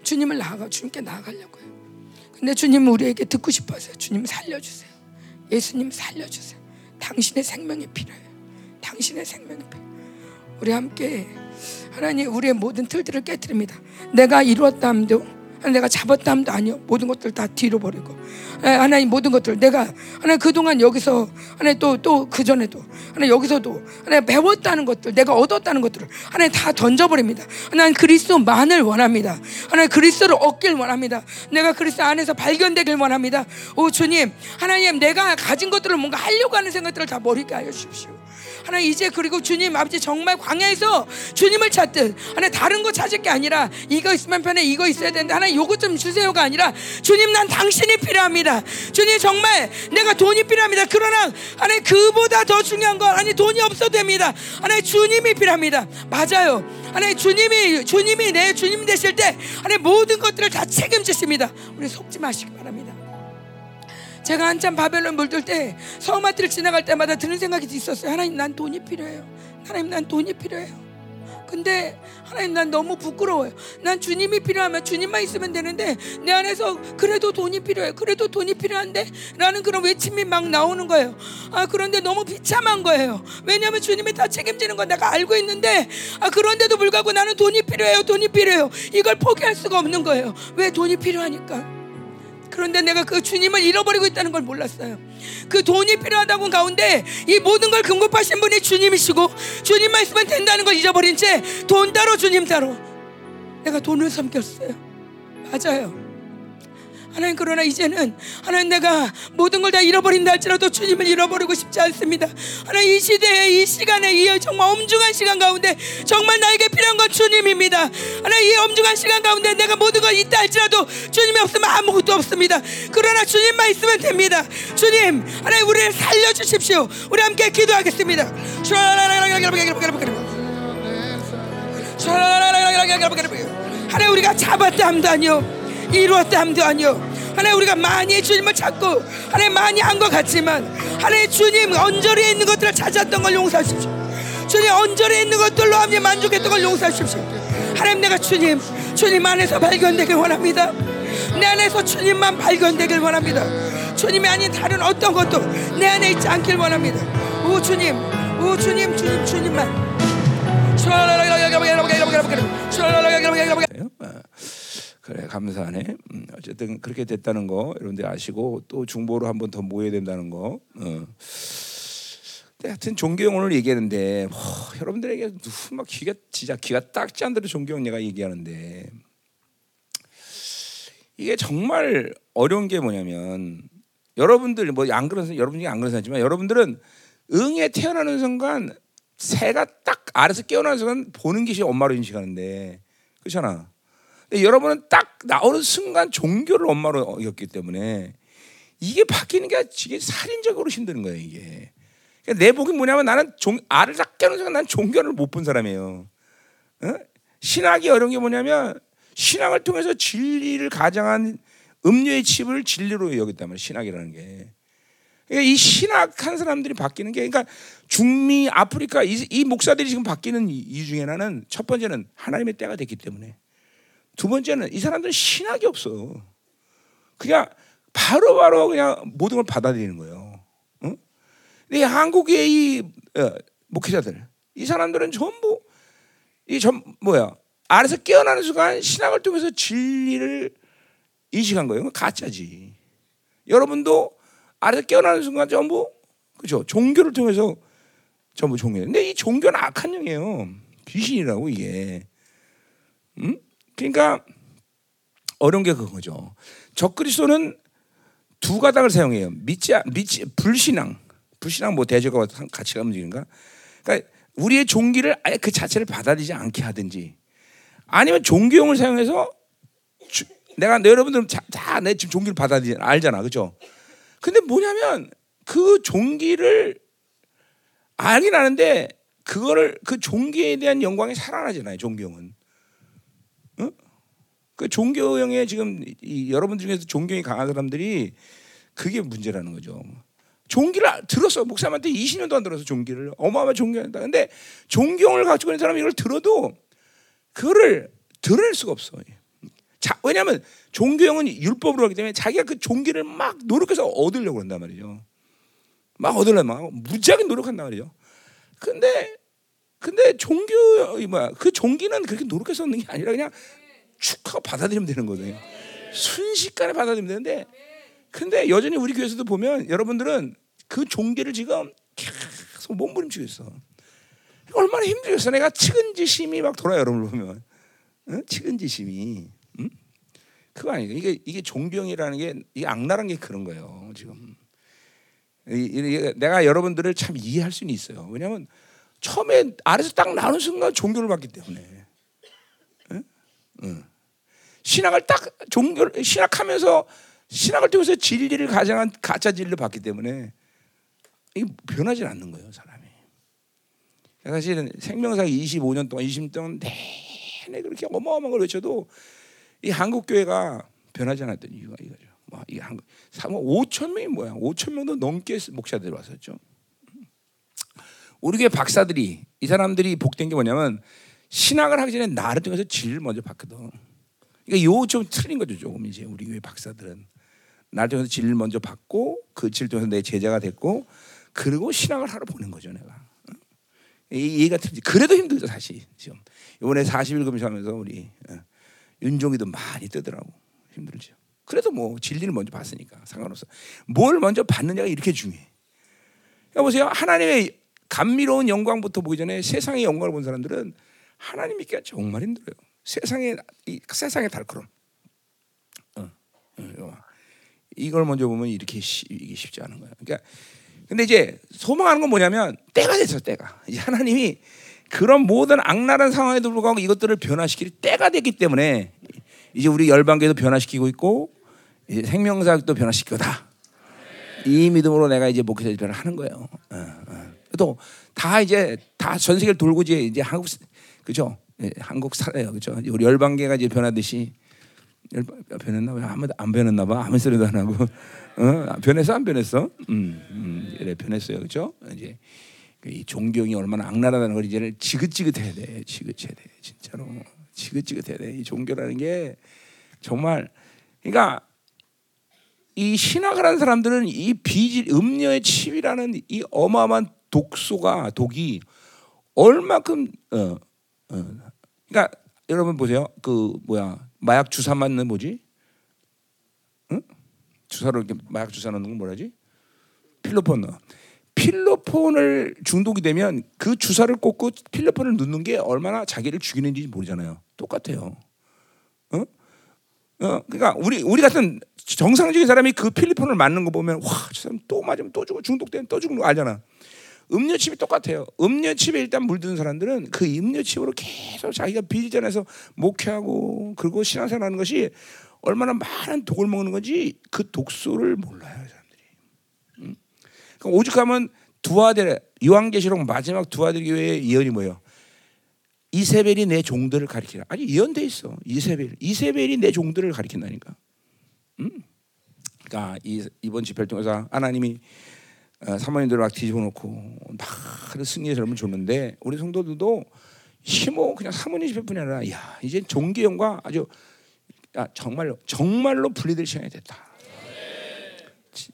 주님을 나아가 주님께 나아가려고 해요. 근데 주님은 우리에게 듣고 싶어서요. 주님 살려주세요. 예수님 살려주세요. 당신의 생명이 필요해요. 당신의 생명이. 우리 함께 하나님 우리의 모든 틀들을 깨뜨립니다. 내가 이루었다 함도 내가 잡았다 함도 아니요. 모든 것들 다 뒤로 버리고 하나님 모든 것들 내가 하나님 그동안 여기서 하나님 또또 그 전에도 하나님 여기서도 하나님 배웠다는 것들 내가 얻었다는 것들을 하나님 다 던져버립니다. 하나님 그리스도만을 원합니다. 하나님 그리스도를 얻길 원합니다. 내가 그리스도 안에서 발견되길 원합니다. 오 주님 하나님 내가 가진 것들을 뭔가 하려고 하는 생각들을 다 버리게 하여 주십시오. 하나님 이제 그리고 주님 아버지 정말 광야에서 주님을 찾듯 하나님 다른 거 찾을 게 아니라 이거 있으면 편해 이거 있어야 되는데 하나님 요거 좀 주세요가 아니라 주님 난 당신이 필요합니다. 주님 정말 내가 돈이 필요합니다. 그러나 하나님 그보다 더 중요한 건 아니 돈이 없어도 됩니다. 하나님 주님이 필요합니다. 맞아요. 하나님 주님이 주님이 내 주님 되실 때 하나님 모든 것들을 다 책임지십니다. 우리 속지 마시기 바랍니다 제가 한참 바벨론 물들 때 서마트를 지나갈 때마다 드는 생각이 있었어요. 하나님 난 돈이 필요해요. 하나님 난 돈이 필요해요. 근데 하나님 난 너무 부끄러워요. 난 주님이 필요하면 주님만 있으면 되는데 내 안에서 그래도 돈이 필요해. 그래도 돈이 필요한데 라는 그런 외침이 막 나오는 거예요. 아 그런데 너무 비참한 거예요. 왜냐하면 주님이 다 책임지는 건 내가 알고 있는데 아 그런데도 불구하고 나는 돈이 필요해요. 돈이 필요해요. 이걸 포기할 수가 없는 거예요. 왜 돈이 필요하니까. 그런데 내가 그 주님을 잃어버리고 있다는 걸 몰랐어요. 그 돈이 필요하다고 가운데 이 모든 걸 근급하신 분이 주님이시고 주님만 있으면 된다는 걸 잊어버린 채 돈 따로 주님 따로 내가 돈을 섬겼어요. 맞아요. 하나님 그러나 이제는 하나님 내가 모든 걸 다 잃어버린다 할지라도 주님을 잃어버리고 싶지 않습니다. 하나님 이 시대에 이 시간에 이 정말 엄중한 시간 가운데 정말 나에게 필요한 건 주님입니다. 하나님 이 엄중한 시간 가운데 내가 모든 걸 있다 할지라도 주님이 없으면 아무것도 없습니다. 그러나 주님만 있으면 됩니다. 주님 하나님 우리를 살려주십시오. 우리 함께 기도하겠습니다. 하나님 우리가 잡았다 함도 아니요 이루었다 함도 아니요 하나님 우리가 많이 주님을 찾고 하나님 많이 한 것 같지만 하나님 주님 언저리에 있는 것들을 찾았던 걸 용서하십시오 주님 언저리에 있는 것들로 하나님 만족했던 걸 용서하십시오 하나님 내가 주님 주님 안에서 발견되길 원합니다 내 안에서 주님만 발견되길 원합니다 주님이 아닌 다른 어떤 것도 내 안에 있지 않길 원합니다 오 주님 오 주님 주님 주님만 그래 감사하네. 음, 어쨌든 그렇게 됐다는 거 여러분들 아시고 또 중보로 한 번 더 모여야 된다는 거. 어. 하여튼 종교형 오늘 얘기하는데 뭐, 여러분들에게 막 귀가 진짜 귀가 딱지 안 대로 종교형 내가 얘기하는데 이게 정말 어려운 게 뭐냐면 여러분들 뭐 안 그런 여러분이 안 그런 사지만 여러분들은 응에 태어나는 순간 새가 딱 아래서 깨어나는 순간 보는 것이 엄마로 인식하는데 그렇잖아. 여러분은 딱 나오는 순간 종교를 엄마로 여겼기 때문에 이게 바뀌는 게 이게 살인적으로 힘든 거예요 이게. 그러니까 내 복이 뭐냐면 나는 종, 알을 딱 깨는 순간 난 종교를 못 본 사람이에요. 어? 신학이 어려운 게 뭐냐면 신학을 통해서 진리를 가장한 음료의 칩을 진리로 여겼단 말이에요 신학이라는 게. 그러니까 이 신학한 사람들이 바뀌는 게 그러니까 중미 아프리카 이, 이 목사들이 지금 바뀌는 이유 중에 하나는 첫 번째는 하나님의 때가 됐기 때문에 두 번째는 이 사람들은 신학이 없어. 그냥 바로바로 바로 그냥 모든 걸 받아들이는 거예요. 응? 근데 한국의 이 어, 목회자들, 이 사람들은 전부 이 전 뭐야 아래서 깨어나는 순간 신학을 통해서 진리를 인식한 거예요. 가짜지. 여러분도 아래서 깨어나는 순간 전부 그죠? 종교를 통해서 전부 종교. 근데 이 종교는 악한 영이에요. 귀신이라고 이게. 음? 그러니까 어려운 게 그거죠. 적그리스도는 두 가닥을 사용해요. 믿지 믿지 불신앙, 불신앙 뭐 대적과 같이 가면 되는가? 그러니까 우리의 종기를 아예 그 자체를 받아들이지 않게 하든지, 아니면 종교용을 사용해서 주, 내가 여러분들 다내 지금 종기를 받아들이 알잖아, 그렇죠? 근데 뭐냐면 그 종기를 알긴 아는데 그거를 그 종교에 대한 영광이 살아나잖아요. 종교는. 그 종교형에 지금 여러분 중에서 종교이 강한 사람들이 그게 문제라는 거죠. 종기를 들었어 목사님한테 20년도 안 들어서 종기를 어마어마한 종교한다. 근데 종교를 가지고 있는 사람이 이걸 들어도 그거를 드러낼 수가 없어. 자, 왜냐하면 종교형은 율법으로 하기 때문에 자기가 그 종기를 막 노력해서 얻으려고 한단 말이죠. 막 얻으려고 막 무지하게 노력한단 말이죠. 근데 근데 종교 뭐야 그 종기는 그렇게 노력해서 얻는 게 아니라 그냥 축하고 받아들이면 되는 거거든요. 순식간에 받아들이면 되는데 근데 여전히 우리 교회에서도 보면 여러분들은 그 종교를 지금 계속 몸부림치고 있어. 얼마나 힘들겠어. 내가 측은지심이 막 돌아요, 여러분을 보면. 응? 측은지심이. 응? 그거 아니에요. 이게, 이게 종교형이라는 게, 이게 악랄한 게 그런 거예요, 지금. 이, 이, 내가 여러분들을 참 이해할 수는 있어요. 왜냐하면 처음에 아래서 딱 나오는 순간 종교를 받기 때문에. 응? 응. 신학을 딱 종교를 신학하면서 신학을 통해서 진리를 가장한 가짜 진리를 받기 때문에 이게 변하지 않는 거예요, 사람이. 사실은 생명사 25년 동안 20년 동안 내내 그렇게 어마어마한 걸 외쳐도 이 한국 교회가 변하지 않았던 이유가 이거죠. 뭐 이게 한국 5천 명이 뭐야? 5천 명도 넘게 목사들 왔었죠. 우리 교회 박사들이 이 사람들이 복된 게 뭐냐면 신학을 하기 전에 나를 통해서 진리를 먼저 받거든. 그러니까 요좀 틀린 거죠 조금 이제 우리 교회 박사들은 날 통해서 진리를 먼저 받고 그 진리를 통해서 내 제자가 됐고 그리고 신학을 하러 보낸 거죠 내가. 이해가 틀리지. 그래도 힘들죠 사실 지금 이번에 40일 금식하면서 우리 어, 윤종이도 많이 뜨더라고 힘들죠. 그래도 뭐 진리를 먼저 봤으니까 상관없어. 뭘 먼저 받느냐가 이렇게 중요해. 그러니까 보세요 하나님의 감미로운 영광부터 보기 전에 세상의 영광을 본 사람들은 하나님 믿기가 정말 힘들어요. 세상의 이 세상의 달크럼. 어, 어, 이걸 먼저 보면 이렇게 쉬, 이게 쉽지 않은 거예요. 그러니까 근데 이제 소망하는 건 뭐냐면 때가 됐어 때가 이제 하나님이 그런 모든 악랄한 상황에도 불구하고 이것들을 변화시킬 때가 됐기 때문에 이제 우리 열방계도 변화시키고 있고 이제 생명사역도 변화시킬 거다. 이 믿음으로 내가 이제 목회자 집회를 하는 거예요. 어, 어. 또다 이제 다 전 세계를 돌고 이제 이제 한국 그죠? 예, 한국 살아요, 그죠? 우리 열방계가 이제 변하듯이 열방 변했나 봐. 아무도 안 변했나 봐. 아무 소리도 안 하고. <laughs> 어? 변했어 안 변했어? 음, 음, 그래 변했어요, 그죠? 이제 이 존경이 얼마나 악랄하다는 걸 이제 지긋지긋해야 돼, 지긋해야 돼, 진짜로 지긋지긋해야 돼. 이 종교라는 게 정말 그러니까 이 신학을 하는 사람들은 이 비질 음녀의 칩이라는 이 어마어마한 독소가 독이 얼마큼 어, 어 그러니까 여러분 보세요. 그 뭐야? 마약 주사 맞는 뭐지? 응? 주사로 이렇게 마약 주사 넣는 건 뭐라지? 필로폰. 필로폰을 중독이 되면 그 주사를 꽂고 필로폰을 넣는 게 얼마나 자기를 죽이는지 모르잖아요. 똑같아요. 어? 어, 그러니까 우리 우리 같은 정상적인 사람이 그 필리폰을 맞는 거 보면 와, 저 사람 또 맞으면 또 죽어. 중독되면 또 죽는 거 알잖아. 음료칩이 똑같아요. 음료칩에 일단 물드는 사람들은 그 음료칩으로 계속 자기가 비전에서 목회하고 그리고 신앙생활 하는 것이 얼마나 많은 독을 먹는 건지 그 독소를 몰라요, 사람들이. 음? 오죽하면 두 아들 요한계시록 마지막 두 아들 교회의 예언이 뭐예요? 이세벨이 내 종들을 가리키라. 아니 예언돼 있어. 이세벨. 이세벨이 내 종들을 가리킨다니까. 음. 그러니까 이, 이번 집회를 통해서 하나님이 어, 사모님들을 막 뒤집어 놓고 막 승리의 젊을 줬는데 우리 성도들도 힘모 그냥 사모님 집회뿐이 아니라 야 이제 종교형과 아주 야, 정말로 정말로 분리될 시간이 됐다.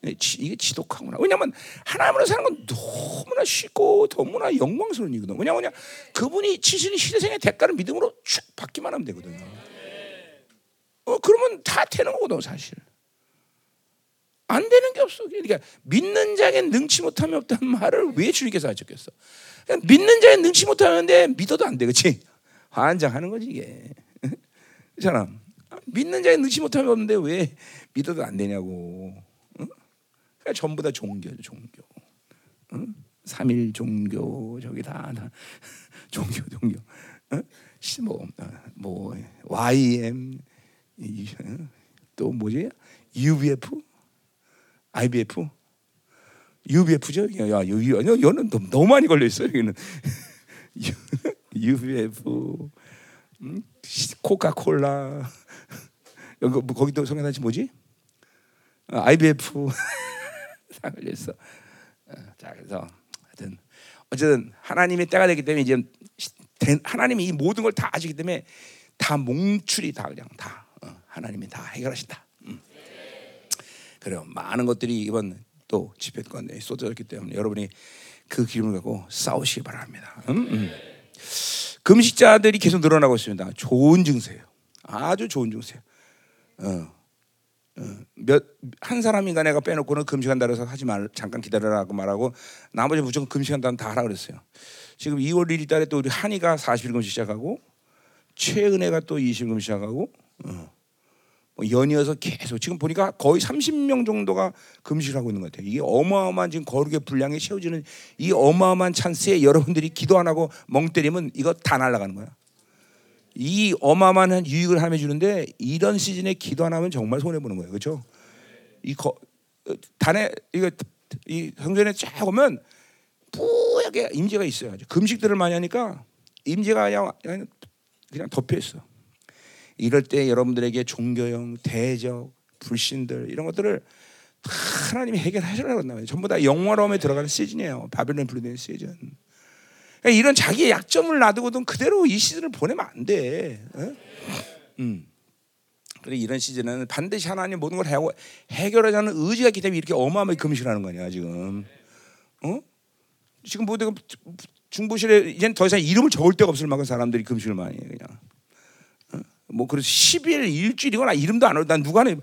이게 지독하구나. 왜냐하면 하나님으로 사는 건 너무나 쉽고 너무나 영광스러운 일이거든. 왜냐하면 그분이 치시는 희생의 대가를 믿음으로 쭉 받기만 하면 되거든요. 어 그러면 다 되는 거거든 사실. 안 되는 게 없어. 그러니까 믿는 자에게 능치 못함이 없다는 말을 왜 주님께서 하셨겠어? 그러니까 믿는 자에 능치 못하는데 믿어도 안 돼, 그렇지? 환장하는 거지 이게. <laughs> 그렇잖아. 믿는 자에 능치 못함이 없는데 왜 믿어도 안 되냐고. 그러니까 전부 다 종교. 응? 삼일 종교 저기 다, 다 <laughs> 종교 종교. 응? 뭐, 뭐 YM 또 뭐지? UBF, IBF, UBF죠? 야, 여기 여는 너무 많이 걸려 있어요. 여기는 <laughs> UBF, 음? 코카콜라. <laughs> 여기 뭐 거기도 성현아씨 뭐지? IBF. <laughs> 다 걸렸어. 어, 자 그래서 하여튼 어쨌든 하나님의 때가 되기 때문에 이제 하나님이 이 모든 걸 다 아시기 때문에 다 몽출이 다 그냥 다 어, 하나님이 다 해결하신다. 음. 그래요. 많은 것들이 이번 또 집회 건데 쏟아졌기 때문에 여러분이 그 기름을 갖고 싸우시기 바랍니다. 음? 음. 금식자들이 계속 늘어나고 있습니다. 좋은 증세예요. 아주 좋은 증세예요. 어. 몇한 사람인가 내가 빼놓고는 금식한다 그래서 하지 말 잠깐 기다려라고 말하고 나머지 무조건 금식한다면 다 하라 그랬어요. 지금 2월 1일 달에 또 우리 한이가 40일 금식 시작하고 최은혜가 또 20일 금식 시작하고 어. 뭐 연이어서 계속 지금 보니까 거의 30명 정도가 금식을 하고 있는 것 같아요. 이게 어마어마한 지금 거룩의 분량이 채워지는 이 어마어마한 찬스에 여러분들이 기도 안 하고 멍 때리면 이거 다 날아가는 거야. 이 어마어마한 유익을 하나님 주는데 이런 시즌에 기도 안 하면 정말 손해 보는 거예요. 그렇죠? 이 거, 단에 이거 이 성전에 쫙 오면 뿌옇게 임재가 있어요. 금식들을 많이 하니까 임재가 그냥, 그냥 덮여 있어. 이럴 때 여러분들에게 종교형, 대적, 불신들 이런 것들을 하나님이 해결하시라고 한다면 전부 다 영화로움에 들어가는 시즌이에요. 바벨론 분리된 시즌. 그러니까 이런 자기의 약점을 놔두고도 그대로 이 시즌을 보내면 안 돼. 어? 음. 이런 시즌은 반드시 하나님 모든 걸 해고 해결하자는 의지가 있기 때문에 이렇게 어마어마하게 금식하는 거냐 지금. 어? 지금 뭐 중부실에 이젠 더 이상 이름을 적을 데가 없을 만큼 사람들이 금식을 많이 해 그냥. 어? 뭐 그래서 10일 일주일이거나 이름도 안 올. 난 누가 내.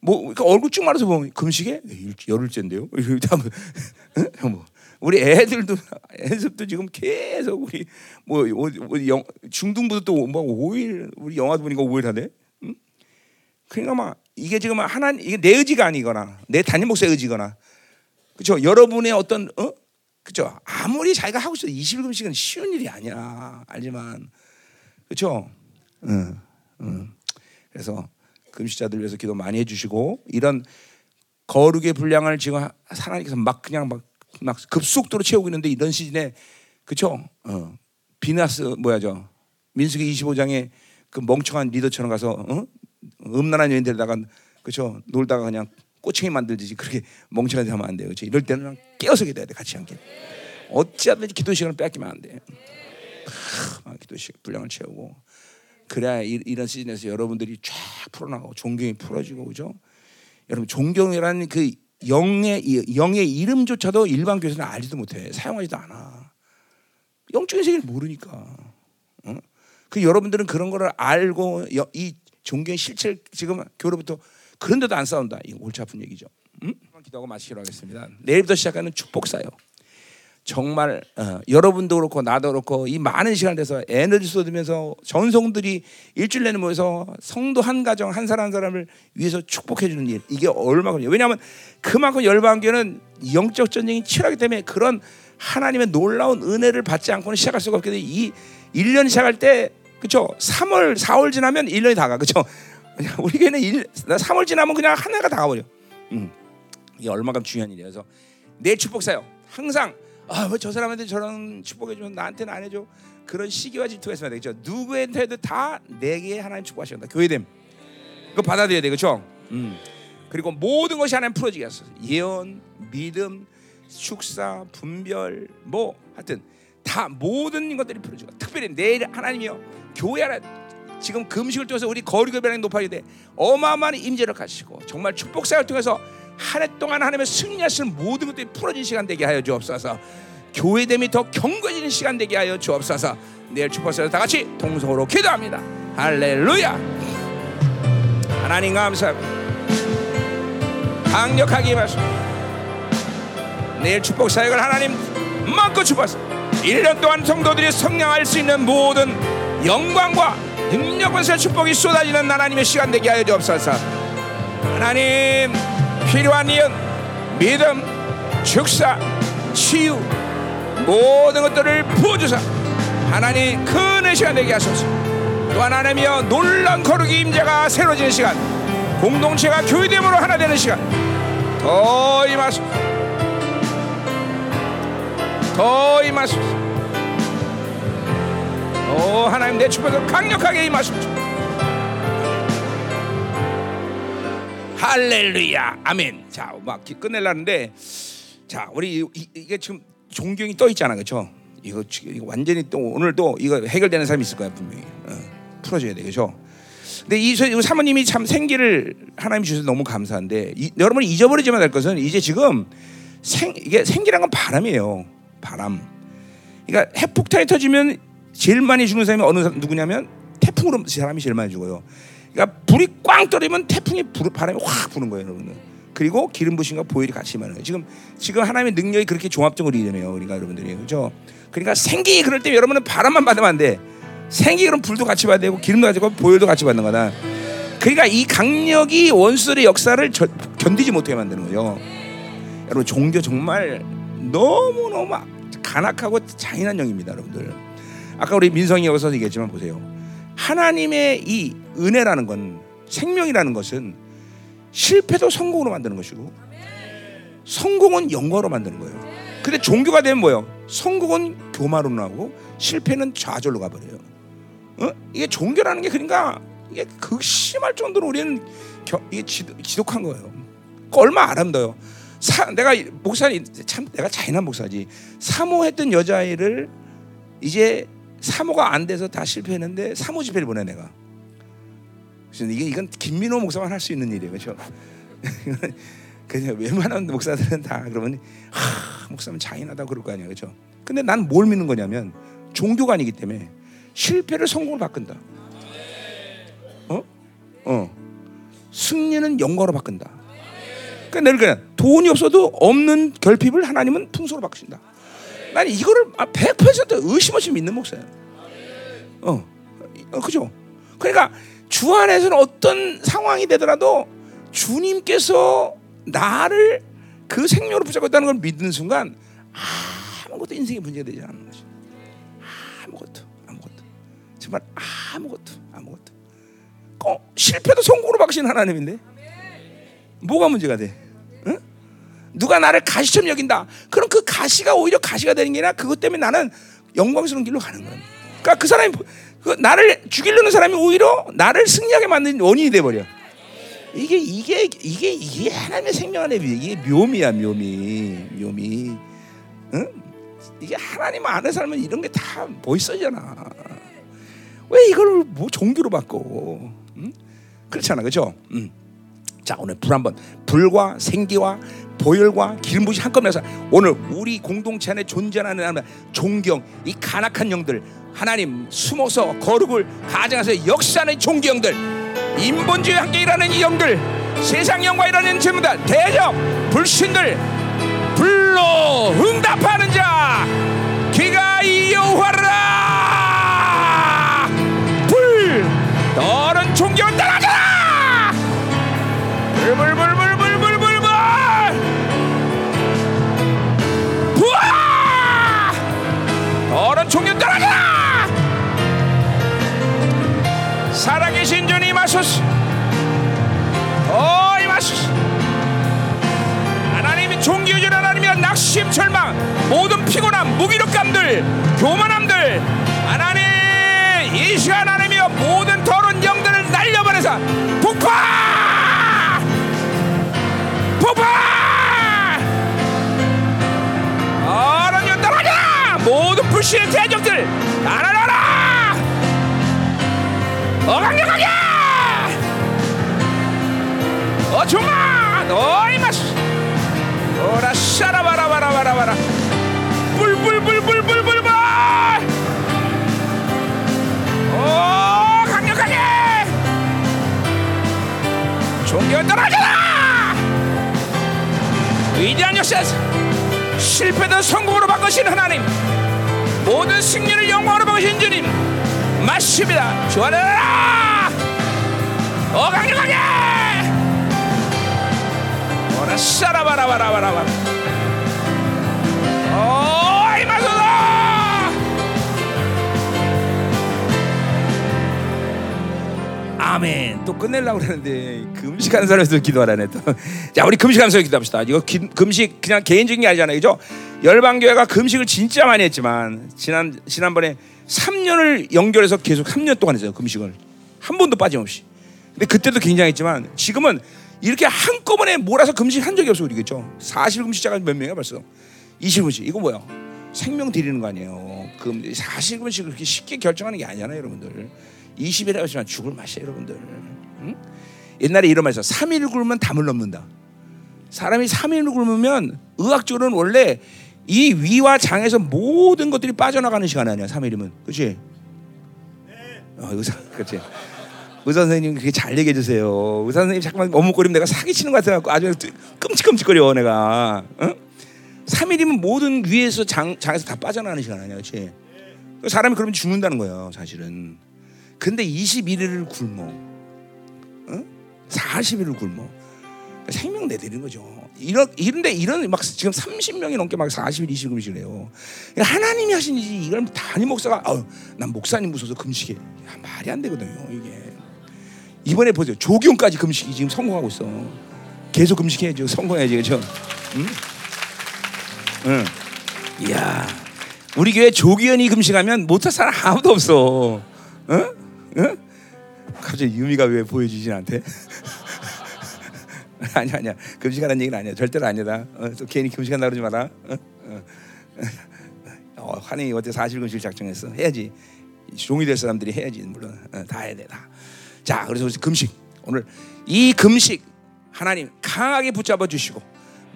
뭐 그러니까 얼굴 쭉 말아서 보면 금식에 열흘째인데요. <laughs> 뭐 우리 애들도 애들도 지금 계속 우리 뭐, 뭐, 뭐 영, 중등부도 또뭐 5일 우리 영화도 보니까 5일 하네. 응? 그러니까 막 이게 지금 하나 이게 내 의지가 아니거나 내 담임 목사의 의지거나 그렇죠. 여러분의 어떤 어 그렇죠. 아무리 자기가 하고 있어 21금식은 쉬운 일이 아니야 알지만 그렇죠. 응, 응. 그래서 금식자들 위해서 기도 많이 해주시고 이런 거룩의 분량을 지금 하나님께서 막 그냥 막, 막 급속도로 채우고 있는데 이런 시즌에 그쵸? 어. 비나스 뭐야죠? 민수기 25장에 그 멍청한 리더처럼 가서 어? 음란한 여인 데다가 그쵸? 놀다가 그냥 꼬챙이 만들듯이 그렇게 멍청하게 하면 안 돼요. 그렇죠? 이럴 때는 깨어서 기도해야 돼. 같이 함께. 어찌하든지 기도 시간을 뺏기면 안 돼. 아, 기도 시간 분량을 채우고 그래야 이, 런 시즌에서 여러분들이 쫙 풀어나가고 존경이 풀어지고 그죠? 여러분 존경이라는 그 영의 영의 이름조차도 일반 교회에서는 알지도 못해 사용하지도 않아. 영적인 세계를 모르니까. 어? 그 여러분들은 그런 거를 알고 이 존경의 실체를 지금 교로부터 그런데도 안 싸운다. 이 골치 아픈 얘기죠. 음? 기도하고 마치기로 하겠습니다. 내일부터 시작하는 축복사요. 정말 어, 여러분도 그렇고 나도 그렇고 이 많은 시간 돼서 에너지 쏟으면서 전성들이 일주일 내내 모여서 성도 한 가정 한 사람 한 사람을 위해서 축복해 주는 일. 이게 얼마큼 왜냐하면 그만큼 열방교는 영적 전쟁이 치열하기 때문에 그런 하나님의 놀라운 은혜를 받지 않고는 시작할 수가 없기 때문에 이 1년 시작할 때 그렇죠 3월 4월 지나면 1년이 다가 그렇죠 우리 교회는 1, 3월 지나면 그냥 한 해가 다 가버려. 음. 이게 얼마큼 중요한 그래서 내 축복사요 항상 아 왜 저 사람한테 저런 축복해 주면 나한테는 안 해줘. 그런 시기와 질투가 있으면 되겠죠. 누구한테도 다 내게 하나님 축복하신다. 교회됨. 그거 받아들여야 돼 그렇죠 음. 그리고 모든 것이 하나님 풀어지게 하소서. 예언 믿음 축사 분별 뭐 하여튼 다 모든 것들이 풀어지고 특별히 내일 하나님이요. 교회 하나 지금 금식을 통해서 우리 높아지게 돼 어마어마한 임재를 가시고 정말 축복사를 통해서 한 해 동안 하나님의 승리하시는 모든 것들이 풀어진 시간 되게 하여 주옵소서. 교회됨이 더 견고해지는 시간 되게 하여 주옵소서. 내일 축복사를 다 같이 동성으로 기도합니다. 할렐루야. 하나님 감사합니다. 강력하게 임하소서. 내일 축복 사역을 하나님 마음껏 주옵소서. 1년 동안 성도들이 성장할 수 있는 모든 영광과 능력과 축복이 쏟아지는 하나님의 시간 되게 하여 주옵소서. 하나님 필요한 이은 믿음, 축사, 치유 모든 것들을 부어주사 하나님 큰 시간 되게 하소서. 또 하나님이여 놀란 거룩의 임재가 새로지는 시간 공동체가 교회됨으로 하나 되는 시간. 더 임하소서. 더 임하소서. 오 하나님 내 축복을 강력하게 임하소서 할렐루야. 아멘. 자 막 끝낼라는데 자 우리 이, 게 지금 존경이 떠 있잖아. 그렇죠 이거, 이거, 완전히 또 오늘 또 이거 해결되는 사람이 있을 거야 분명히. 어, 풀어 줘야 돼. 그렇죠 근데 이, 이 사모님이 참 생기를 하나님 주셔서 너무 감사한데 이, 여러분이 잊어버리지만 할 것은 이제 지금 생 이게 생기란 건 바람이에요. 바람. 그러니까 핵폭탄이 터지면 제일 많이 죽는 사람이 어느 누구냐면 태풍으로 사람이 제일 많이 죽어요 그러니까 불이 꽝 떨어지면 태풍이 불, 바람이 확 부는 거예요, 여러분들. 그리고 기름 부심과 보혈이 같이 거예요. 지금 지금 하나님의 능력이 그렇게 종합적으로 일어나요, 우리가 여러분들이 그렇죠? 그러니까 생기 그럴 때 여러분은 바람만 받으면 안 돼. 생기 그럼 불도 같이 받아야 되고 기름도 같이 받고 보혈도 같이 받는 거다. 그러니까 이 강력이 원수의 역사를 저, 견디지 못하게 만드는 거예요. 여러분 종교 정말 너무 너무 간악하고 잔인한 영입니다, 여러분들. 아까 우리 민성이 여기서 얘기했지만 보세요. 하나님의 이 은혜라는 건 생명이라는 것은 실패도 성공으로 만드는 것이고 성공은 영광으로 만드는 거예요. 근데 종교가 되면 뭐예요? 성공은 교만으로 나고 실패는 좌절로 가버려요. 어? 이게 종교라는 게 그러니까 이게 극심할 정도로 우리는 겨, 이게 지독, 한 거예요. 그 얼마 아름다워요. 사, 내가 목사님 참 내가 잔인한 목사지 사모했던 여자아이를 이제 사모가 안 돼서 다 실패했는데 사모 집회를 보내 내가. 이게 이건 김민호 목사만 할 수 있는 일이에요, 그렇죠? <laughs> 그냥 웬만한 목사들은 다 그러면 하, 목사는 잔인하다 그럴 거 아니야, 그렇죠? 근데 난 뭘 믿는 거냐면 종교가 아니기 때문에 실패를 성공으로 바꾼다. 어? 어. 승리는 영광으로 바꾼다. 그러니까 늘 그냥 돈이 없어도 없는 결핍을 하나님은 풍소로 바꾸신다. 난 이거를 100% 아, 의심 없이 믿는 목사야. 어, 어 그죠? 그러니까 주 안에서는 어떤 상황이 되더라도 주님께서 나를 그 생명으로 붙잡고 있다는 걸 믿는 순간 아무것도 인생에 문제가 되지 않는 거죠. 아무것도 아무것도 정말 아무것도 아무것도 어, 실패도 성공으로 바꾸신 하나님인데 뭐가 문제가 돼? 응? 누가 나를 가시처럼 여긴다. 그럼 그 가시가 오히려 가시가 되는 게 아니라 그것 때문에 나는 영광스러운 길로 가는 거야. 그러니까 그 사람이 그 나를 죽이려는 사람이 오히려 나를 승리하게 만든 원인이 돼 버려. 이게 이게 이게 이게 하나님의 생명 안에 이게 묘미야 묘미 묘미. 응? 이게 하나님 안에 살면 이런 게 다 멋있어지잖아. 왜 이걸 뭐 종교로 바꿔? 응? 그렇잖아, 그렇죠? 응. 자 오늘 불 한번 불과 생기와 보혈과 기름 부으시 한꺼번에 서 오늘 우리 공동체 안에 존재하는 존경 이 간악한 영들 하나님 숨어서 거룩을 가정에서 역사하는 영들 인본주의 함께 일하는 이 영들 세상 영과 일하는 전부 다. 대적 불신들 불로 응답하는 자 기가 이여호와라. 불 너는 존경을 따라가라 물물물물물물물 부하 더러운 총년 떠나가라 살아계신 주님 임하소서 더 임하소서 하나님이 종교주를 하나님이여 낙심 절망 모든 피곤함 무기력감들 교만함들 하나님 이 시간 하나님이여 모든 더러운 영들을 날려버려서 폭파 어른 연 떨어져라 모든 불신의 대적들 날아라 어 강력하게! 어 종아! 너 이마스 오라 샤라바라바라바라바라! 불불불불불불불 오 강력하게! 존경 떨어져라 위대한 역사에서 실패도 성공으로 바꾸신 하나님 모든 승리를 영광으로 바꾸신 주님 맞습니다. 주하라 어 강력하게! 오라 샤라바라바라바라바라. 어 아멘. 또 끝내려고 그러는데 금식하는 사람에서 기도하라네 또. 자, 우리 금식하면서 기도합시다. 이거 기, 금식 그냥 개인적인 게 아니잖아요, 그죠? 열방 교회가 금식을 진짜 많이 했지만 지난 지난번에 3년을 연결해서 계속 3년 동안 했어요 금식을 한 번도 빠짐없이. 근데 그때도 굉장했지만 지금은 이렇게 한꺼번에 몰아서 금식 한 적이 없어 우리겠죠. 40일 금식자가 몇 명이야 벌써? 20금식 이거 뭐야? 생명 드리는 거 아니에요. 그 40일 금식 그렇게 쉽게 결정하는 게 아니잖아요, 여러분들. 20일 하지만 죽을 맛이야, 여러분들. 응? 옛날에 이런 말 있어. 3일 굶으면 담을 넘는다. 사람이 3일 굶으면 의학적으로는 원래 이 위와 장에서 모든 것들이 빠져나가는 시간 아니야. 3일이면. 그렇지? 어, 의사, 그렇지. 의사 선생님 그렇게 잘 얘기해 주세요. 의사 선생님 잠깐만 머뭇거리면 내가 사기치는 것 같아갖고 아주 끔찍끔찍거려 내가. 어? 3일이면 모든 위에서 장, 장에서 다 빠져나가는 시간 아니야, 그렇지? 사람이 그러면 죽는다는 거예요, 사실은. 근데 21일을 굶어, 어? 40일을 굶어. 생명 내드리는 거죠. 이런 이런데 이런 막 지금 30명이 넘게 막 40일 20일 금식이래요. 하나님이 하신 일이 이걸 단임 목사가 어, 난 목사님 무서워서 금식해. 야, 말이 안 되거든요, 이게. 이번에 보세요. 조기용까지 금식이 지금 성공하고 있어. 계속 금식해야죠. 성공해야지, 그렇죠? 응? 응. 이야, 우리 교회 조기현이 금식하면 못할 사람 아무도 없어. 응? 응? 갑자기 유미가 왜 보여주지 나한테? <laughs> 아니야 아니야 금식하라는 얘기는 아니야 절대로 아니다. 어, 또 괜히 금식한다 그러지 마라. 어? 어. 어, 환희 어제 사실 금식 작정했어 해야지. 종이 될 사람들이 해야지 물론 어, 다 해야 돼 다. 자 그래서 금식 오늘 이 금식 하나님 강하게 붙잡아 주시고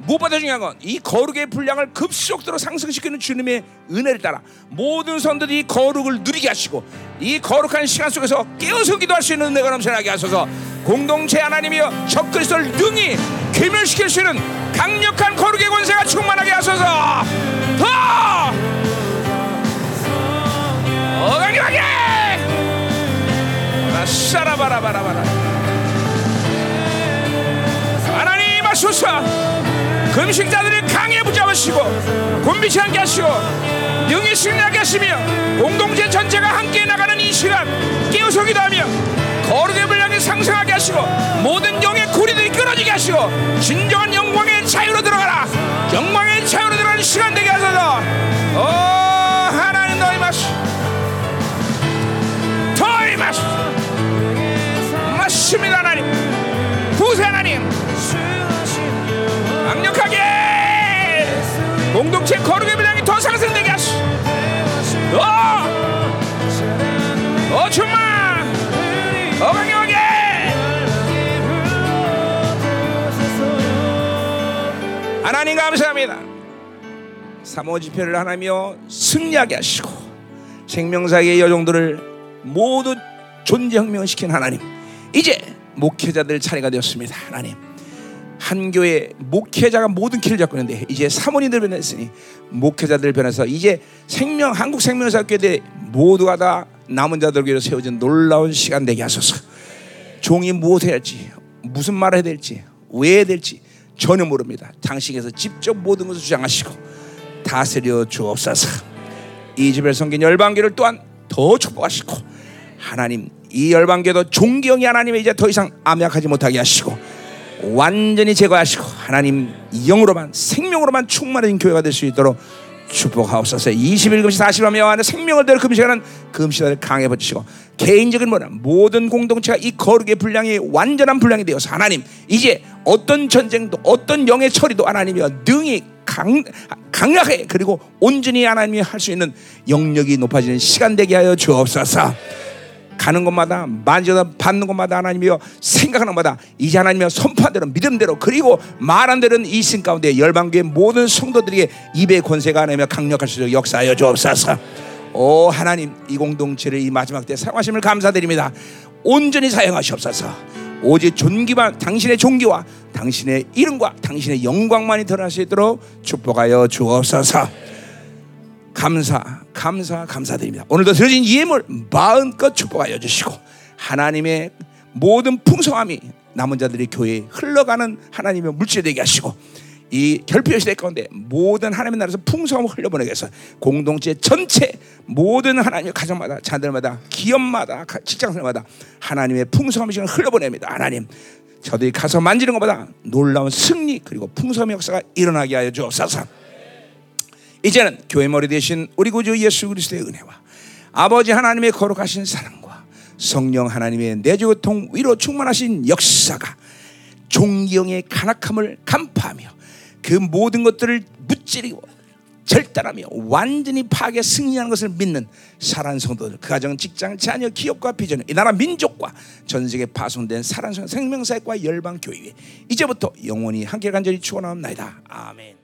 무엇보다 중요한 건 이 거룩의 분량을 급속도로 상승시키는 주님의 은혜를 따라 모든 성들이 거룩을 누리게 하시고 이 거룩한 시간 속에서 깨어서 기도할 수 있는 은혜가 넘쳐나게 하소서. 공동체 하나님이여 적그리스도를 능히 괴멸시킬 수 있는 강력한 거룩의 권세가 충만하게 하소서. 더! 어강력하게 아싸라바라바라바라. 하나님 하소서 금식자들을 강에 붙잡으시고 곤비치 않게 하시고 능히 승리하게 하시며 공동체 전체가 함께 나가는 이 시간 깨우서기도 하며 거룩의 분량이 상승하게 하시고 모든 영의 고리들이 끊어지게 하시고 진정한 영광의 자유로 들어가라. 영광의 자유로 들어가는 시간 되게 하소서. 오 하나님 너희 마시 너희 마시 맞습니다 하나님. 부세 하나님 강력하게! 공동체 거룩의 분량이 더 상승되게 하시! 어! 어 충만! 어 강력하게! 하나님 감사합니다. 사모 집회를 하나며 승리하게 하시고 생명사의 여종들을 모두 존재 혁명을 시킨 하나님 이제 목회자들 차례가 되었습니다. 하나님 한 교회 목회자가 모든 길을 잡고 있는데 이제 사모님들 변했으니 목회자들 변해서 이제 생명 한국 생명사교회 모두가 다 남은 자들 위로 세워진 놀라운 시간 되게 하소서. 종이 무엇 해야 할지 무슨 말을 해야 될지 왜 해야 될지 전혀 모릅니다. 당신께서 직접 모든 것을 주장하시고 다스려 주옵소서. 이 집을 섬긴 열방교를 또한 더 축복하시고 하나님 이 열방교도 존경이 하나님의 이제 더 이상 암약하지 못하게 하시고 완전히 제거하시고 하나님 영으로만 생명으로만 충만한 교회가 될 수 있도록 축복하옵소서. 21금시 40일하며 하는 생명을 대로 금시하는 금시를 강해 버치시고 개인적인 뭐냐 모든 공동체가 이 거룩의 분량이 완전한 분량이 되어서 하나님 이제 어떤 전쟁도 어떤 영의 처리도 하나님이 능히 강, 강력하게 그리고 온전히 하나님이 할 수 있는 영역이 높아지는 시간 되게 하여 주옵소서. 가는 곳마다 만져다 받는 곳마다 하나님이여 생각하는 곳마다 이제 하나님이여 선포한 대로 믿음대로 그리고 말한 대로 이신 가운데 열방교의 모든 성도들에게 입의 권세가 하나님이여 강력할 수 있도록 역사하여 주옵소서. 오 하나님 이 공동체를 이 마지막 때 사용하심을 감사드립니다. 온전히 사용하시옵소서. 오직 존귀만 당신의 존귀와 당신의 이름과 당신의 영광만이 드러날 수 있도록 축복하여 주옵소서. 감사, 감사, 감사드립니다. 오늘도 드려진 예물 마음껏 축복하여 주시고 하나님의 모든 풍성함이 남은 자들의 교회에 흘러가는 하나님의 물질 되게 하시고 이 결핍의 시대 가운데 모든 하나님의 나라에서 풍성함을 흘려보내게 해서 공동체 전체 모든 하나님의 가정마다 자들마다 기업마다 직장생마다 하나님의 풍성함이 흘려보냅니다. 하나님 저들이 가서 만지는 것보다 놀라운 승리 그리고 풍성의 역사가 일어나게 하여 주옵소서. 이제는 교회 머리 대신 우리 구주 예수 그리스도의 은혜와 아버지 하나님의 거룩하신 사랑과 성령 하나님의 내주고통 위로 충만하신 역사가 종기형의 간악함을 간파하며 그 모든 것들을 무찌르고 절단하며 완전히 파괴 승리하는 것을 믿는 사랑 성도들 그 가정 직장 자녀 기업과 비전 이 나라 민족과 전 세계 파송된 사랑 생명사역과 열방 교회 이제부터 영원히 함께 간절히 축원하옵나이다 아멘.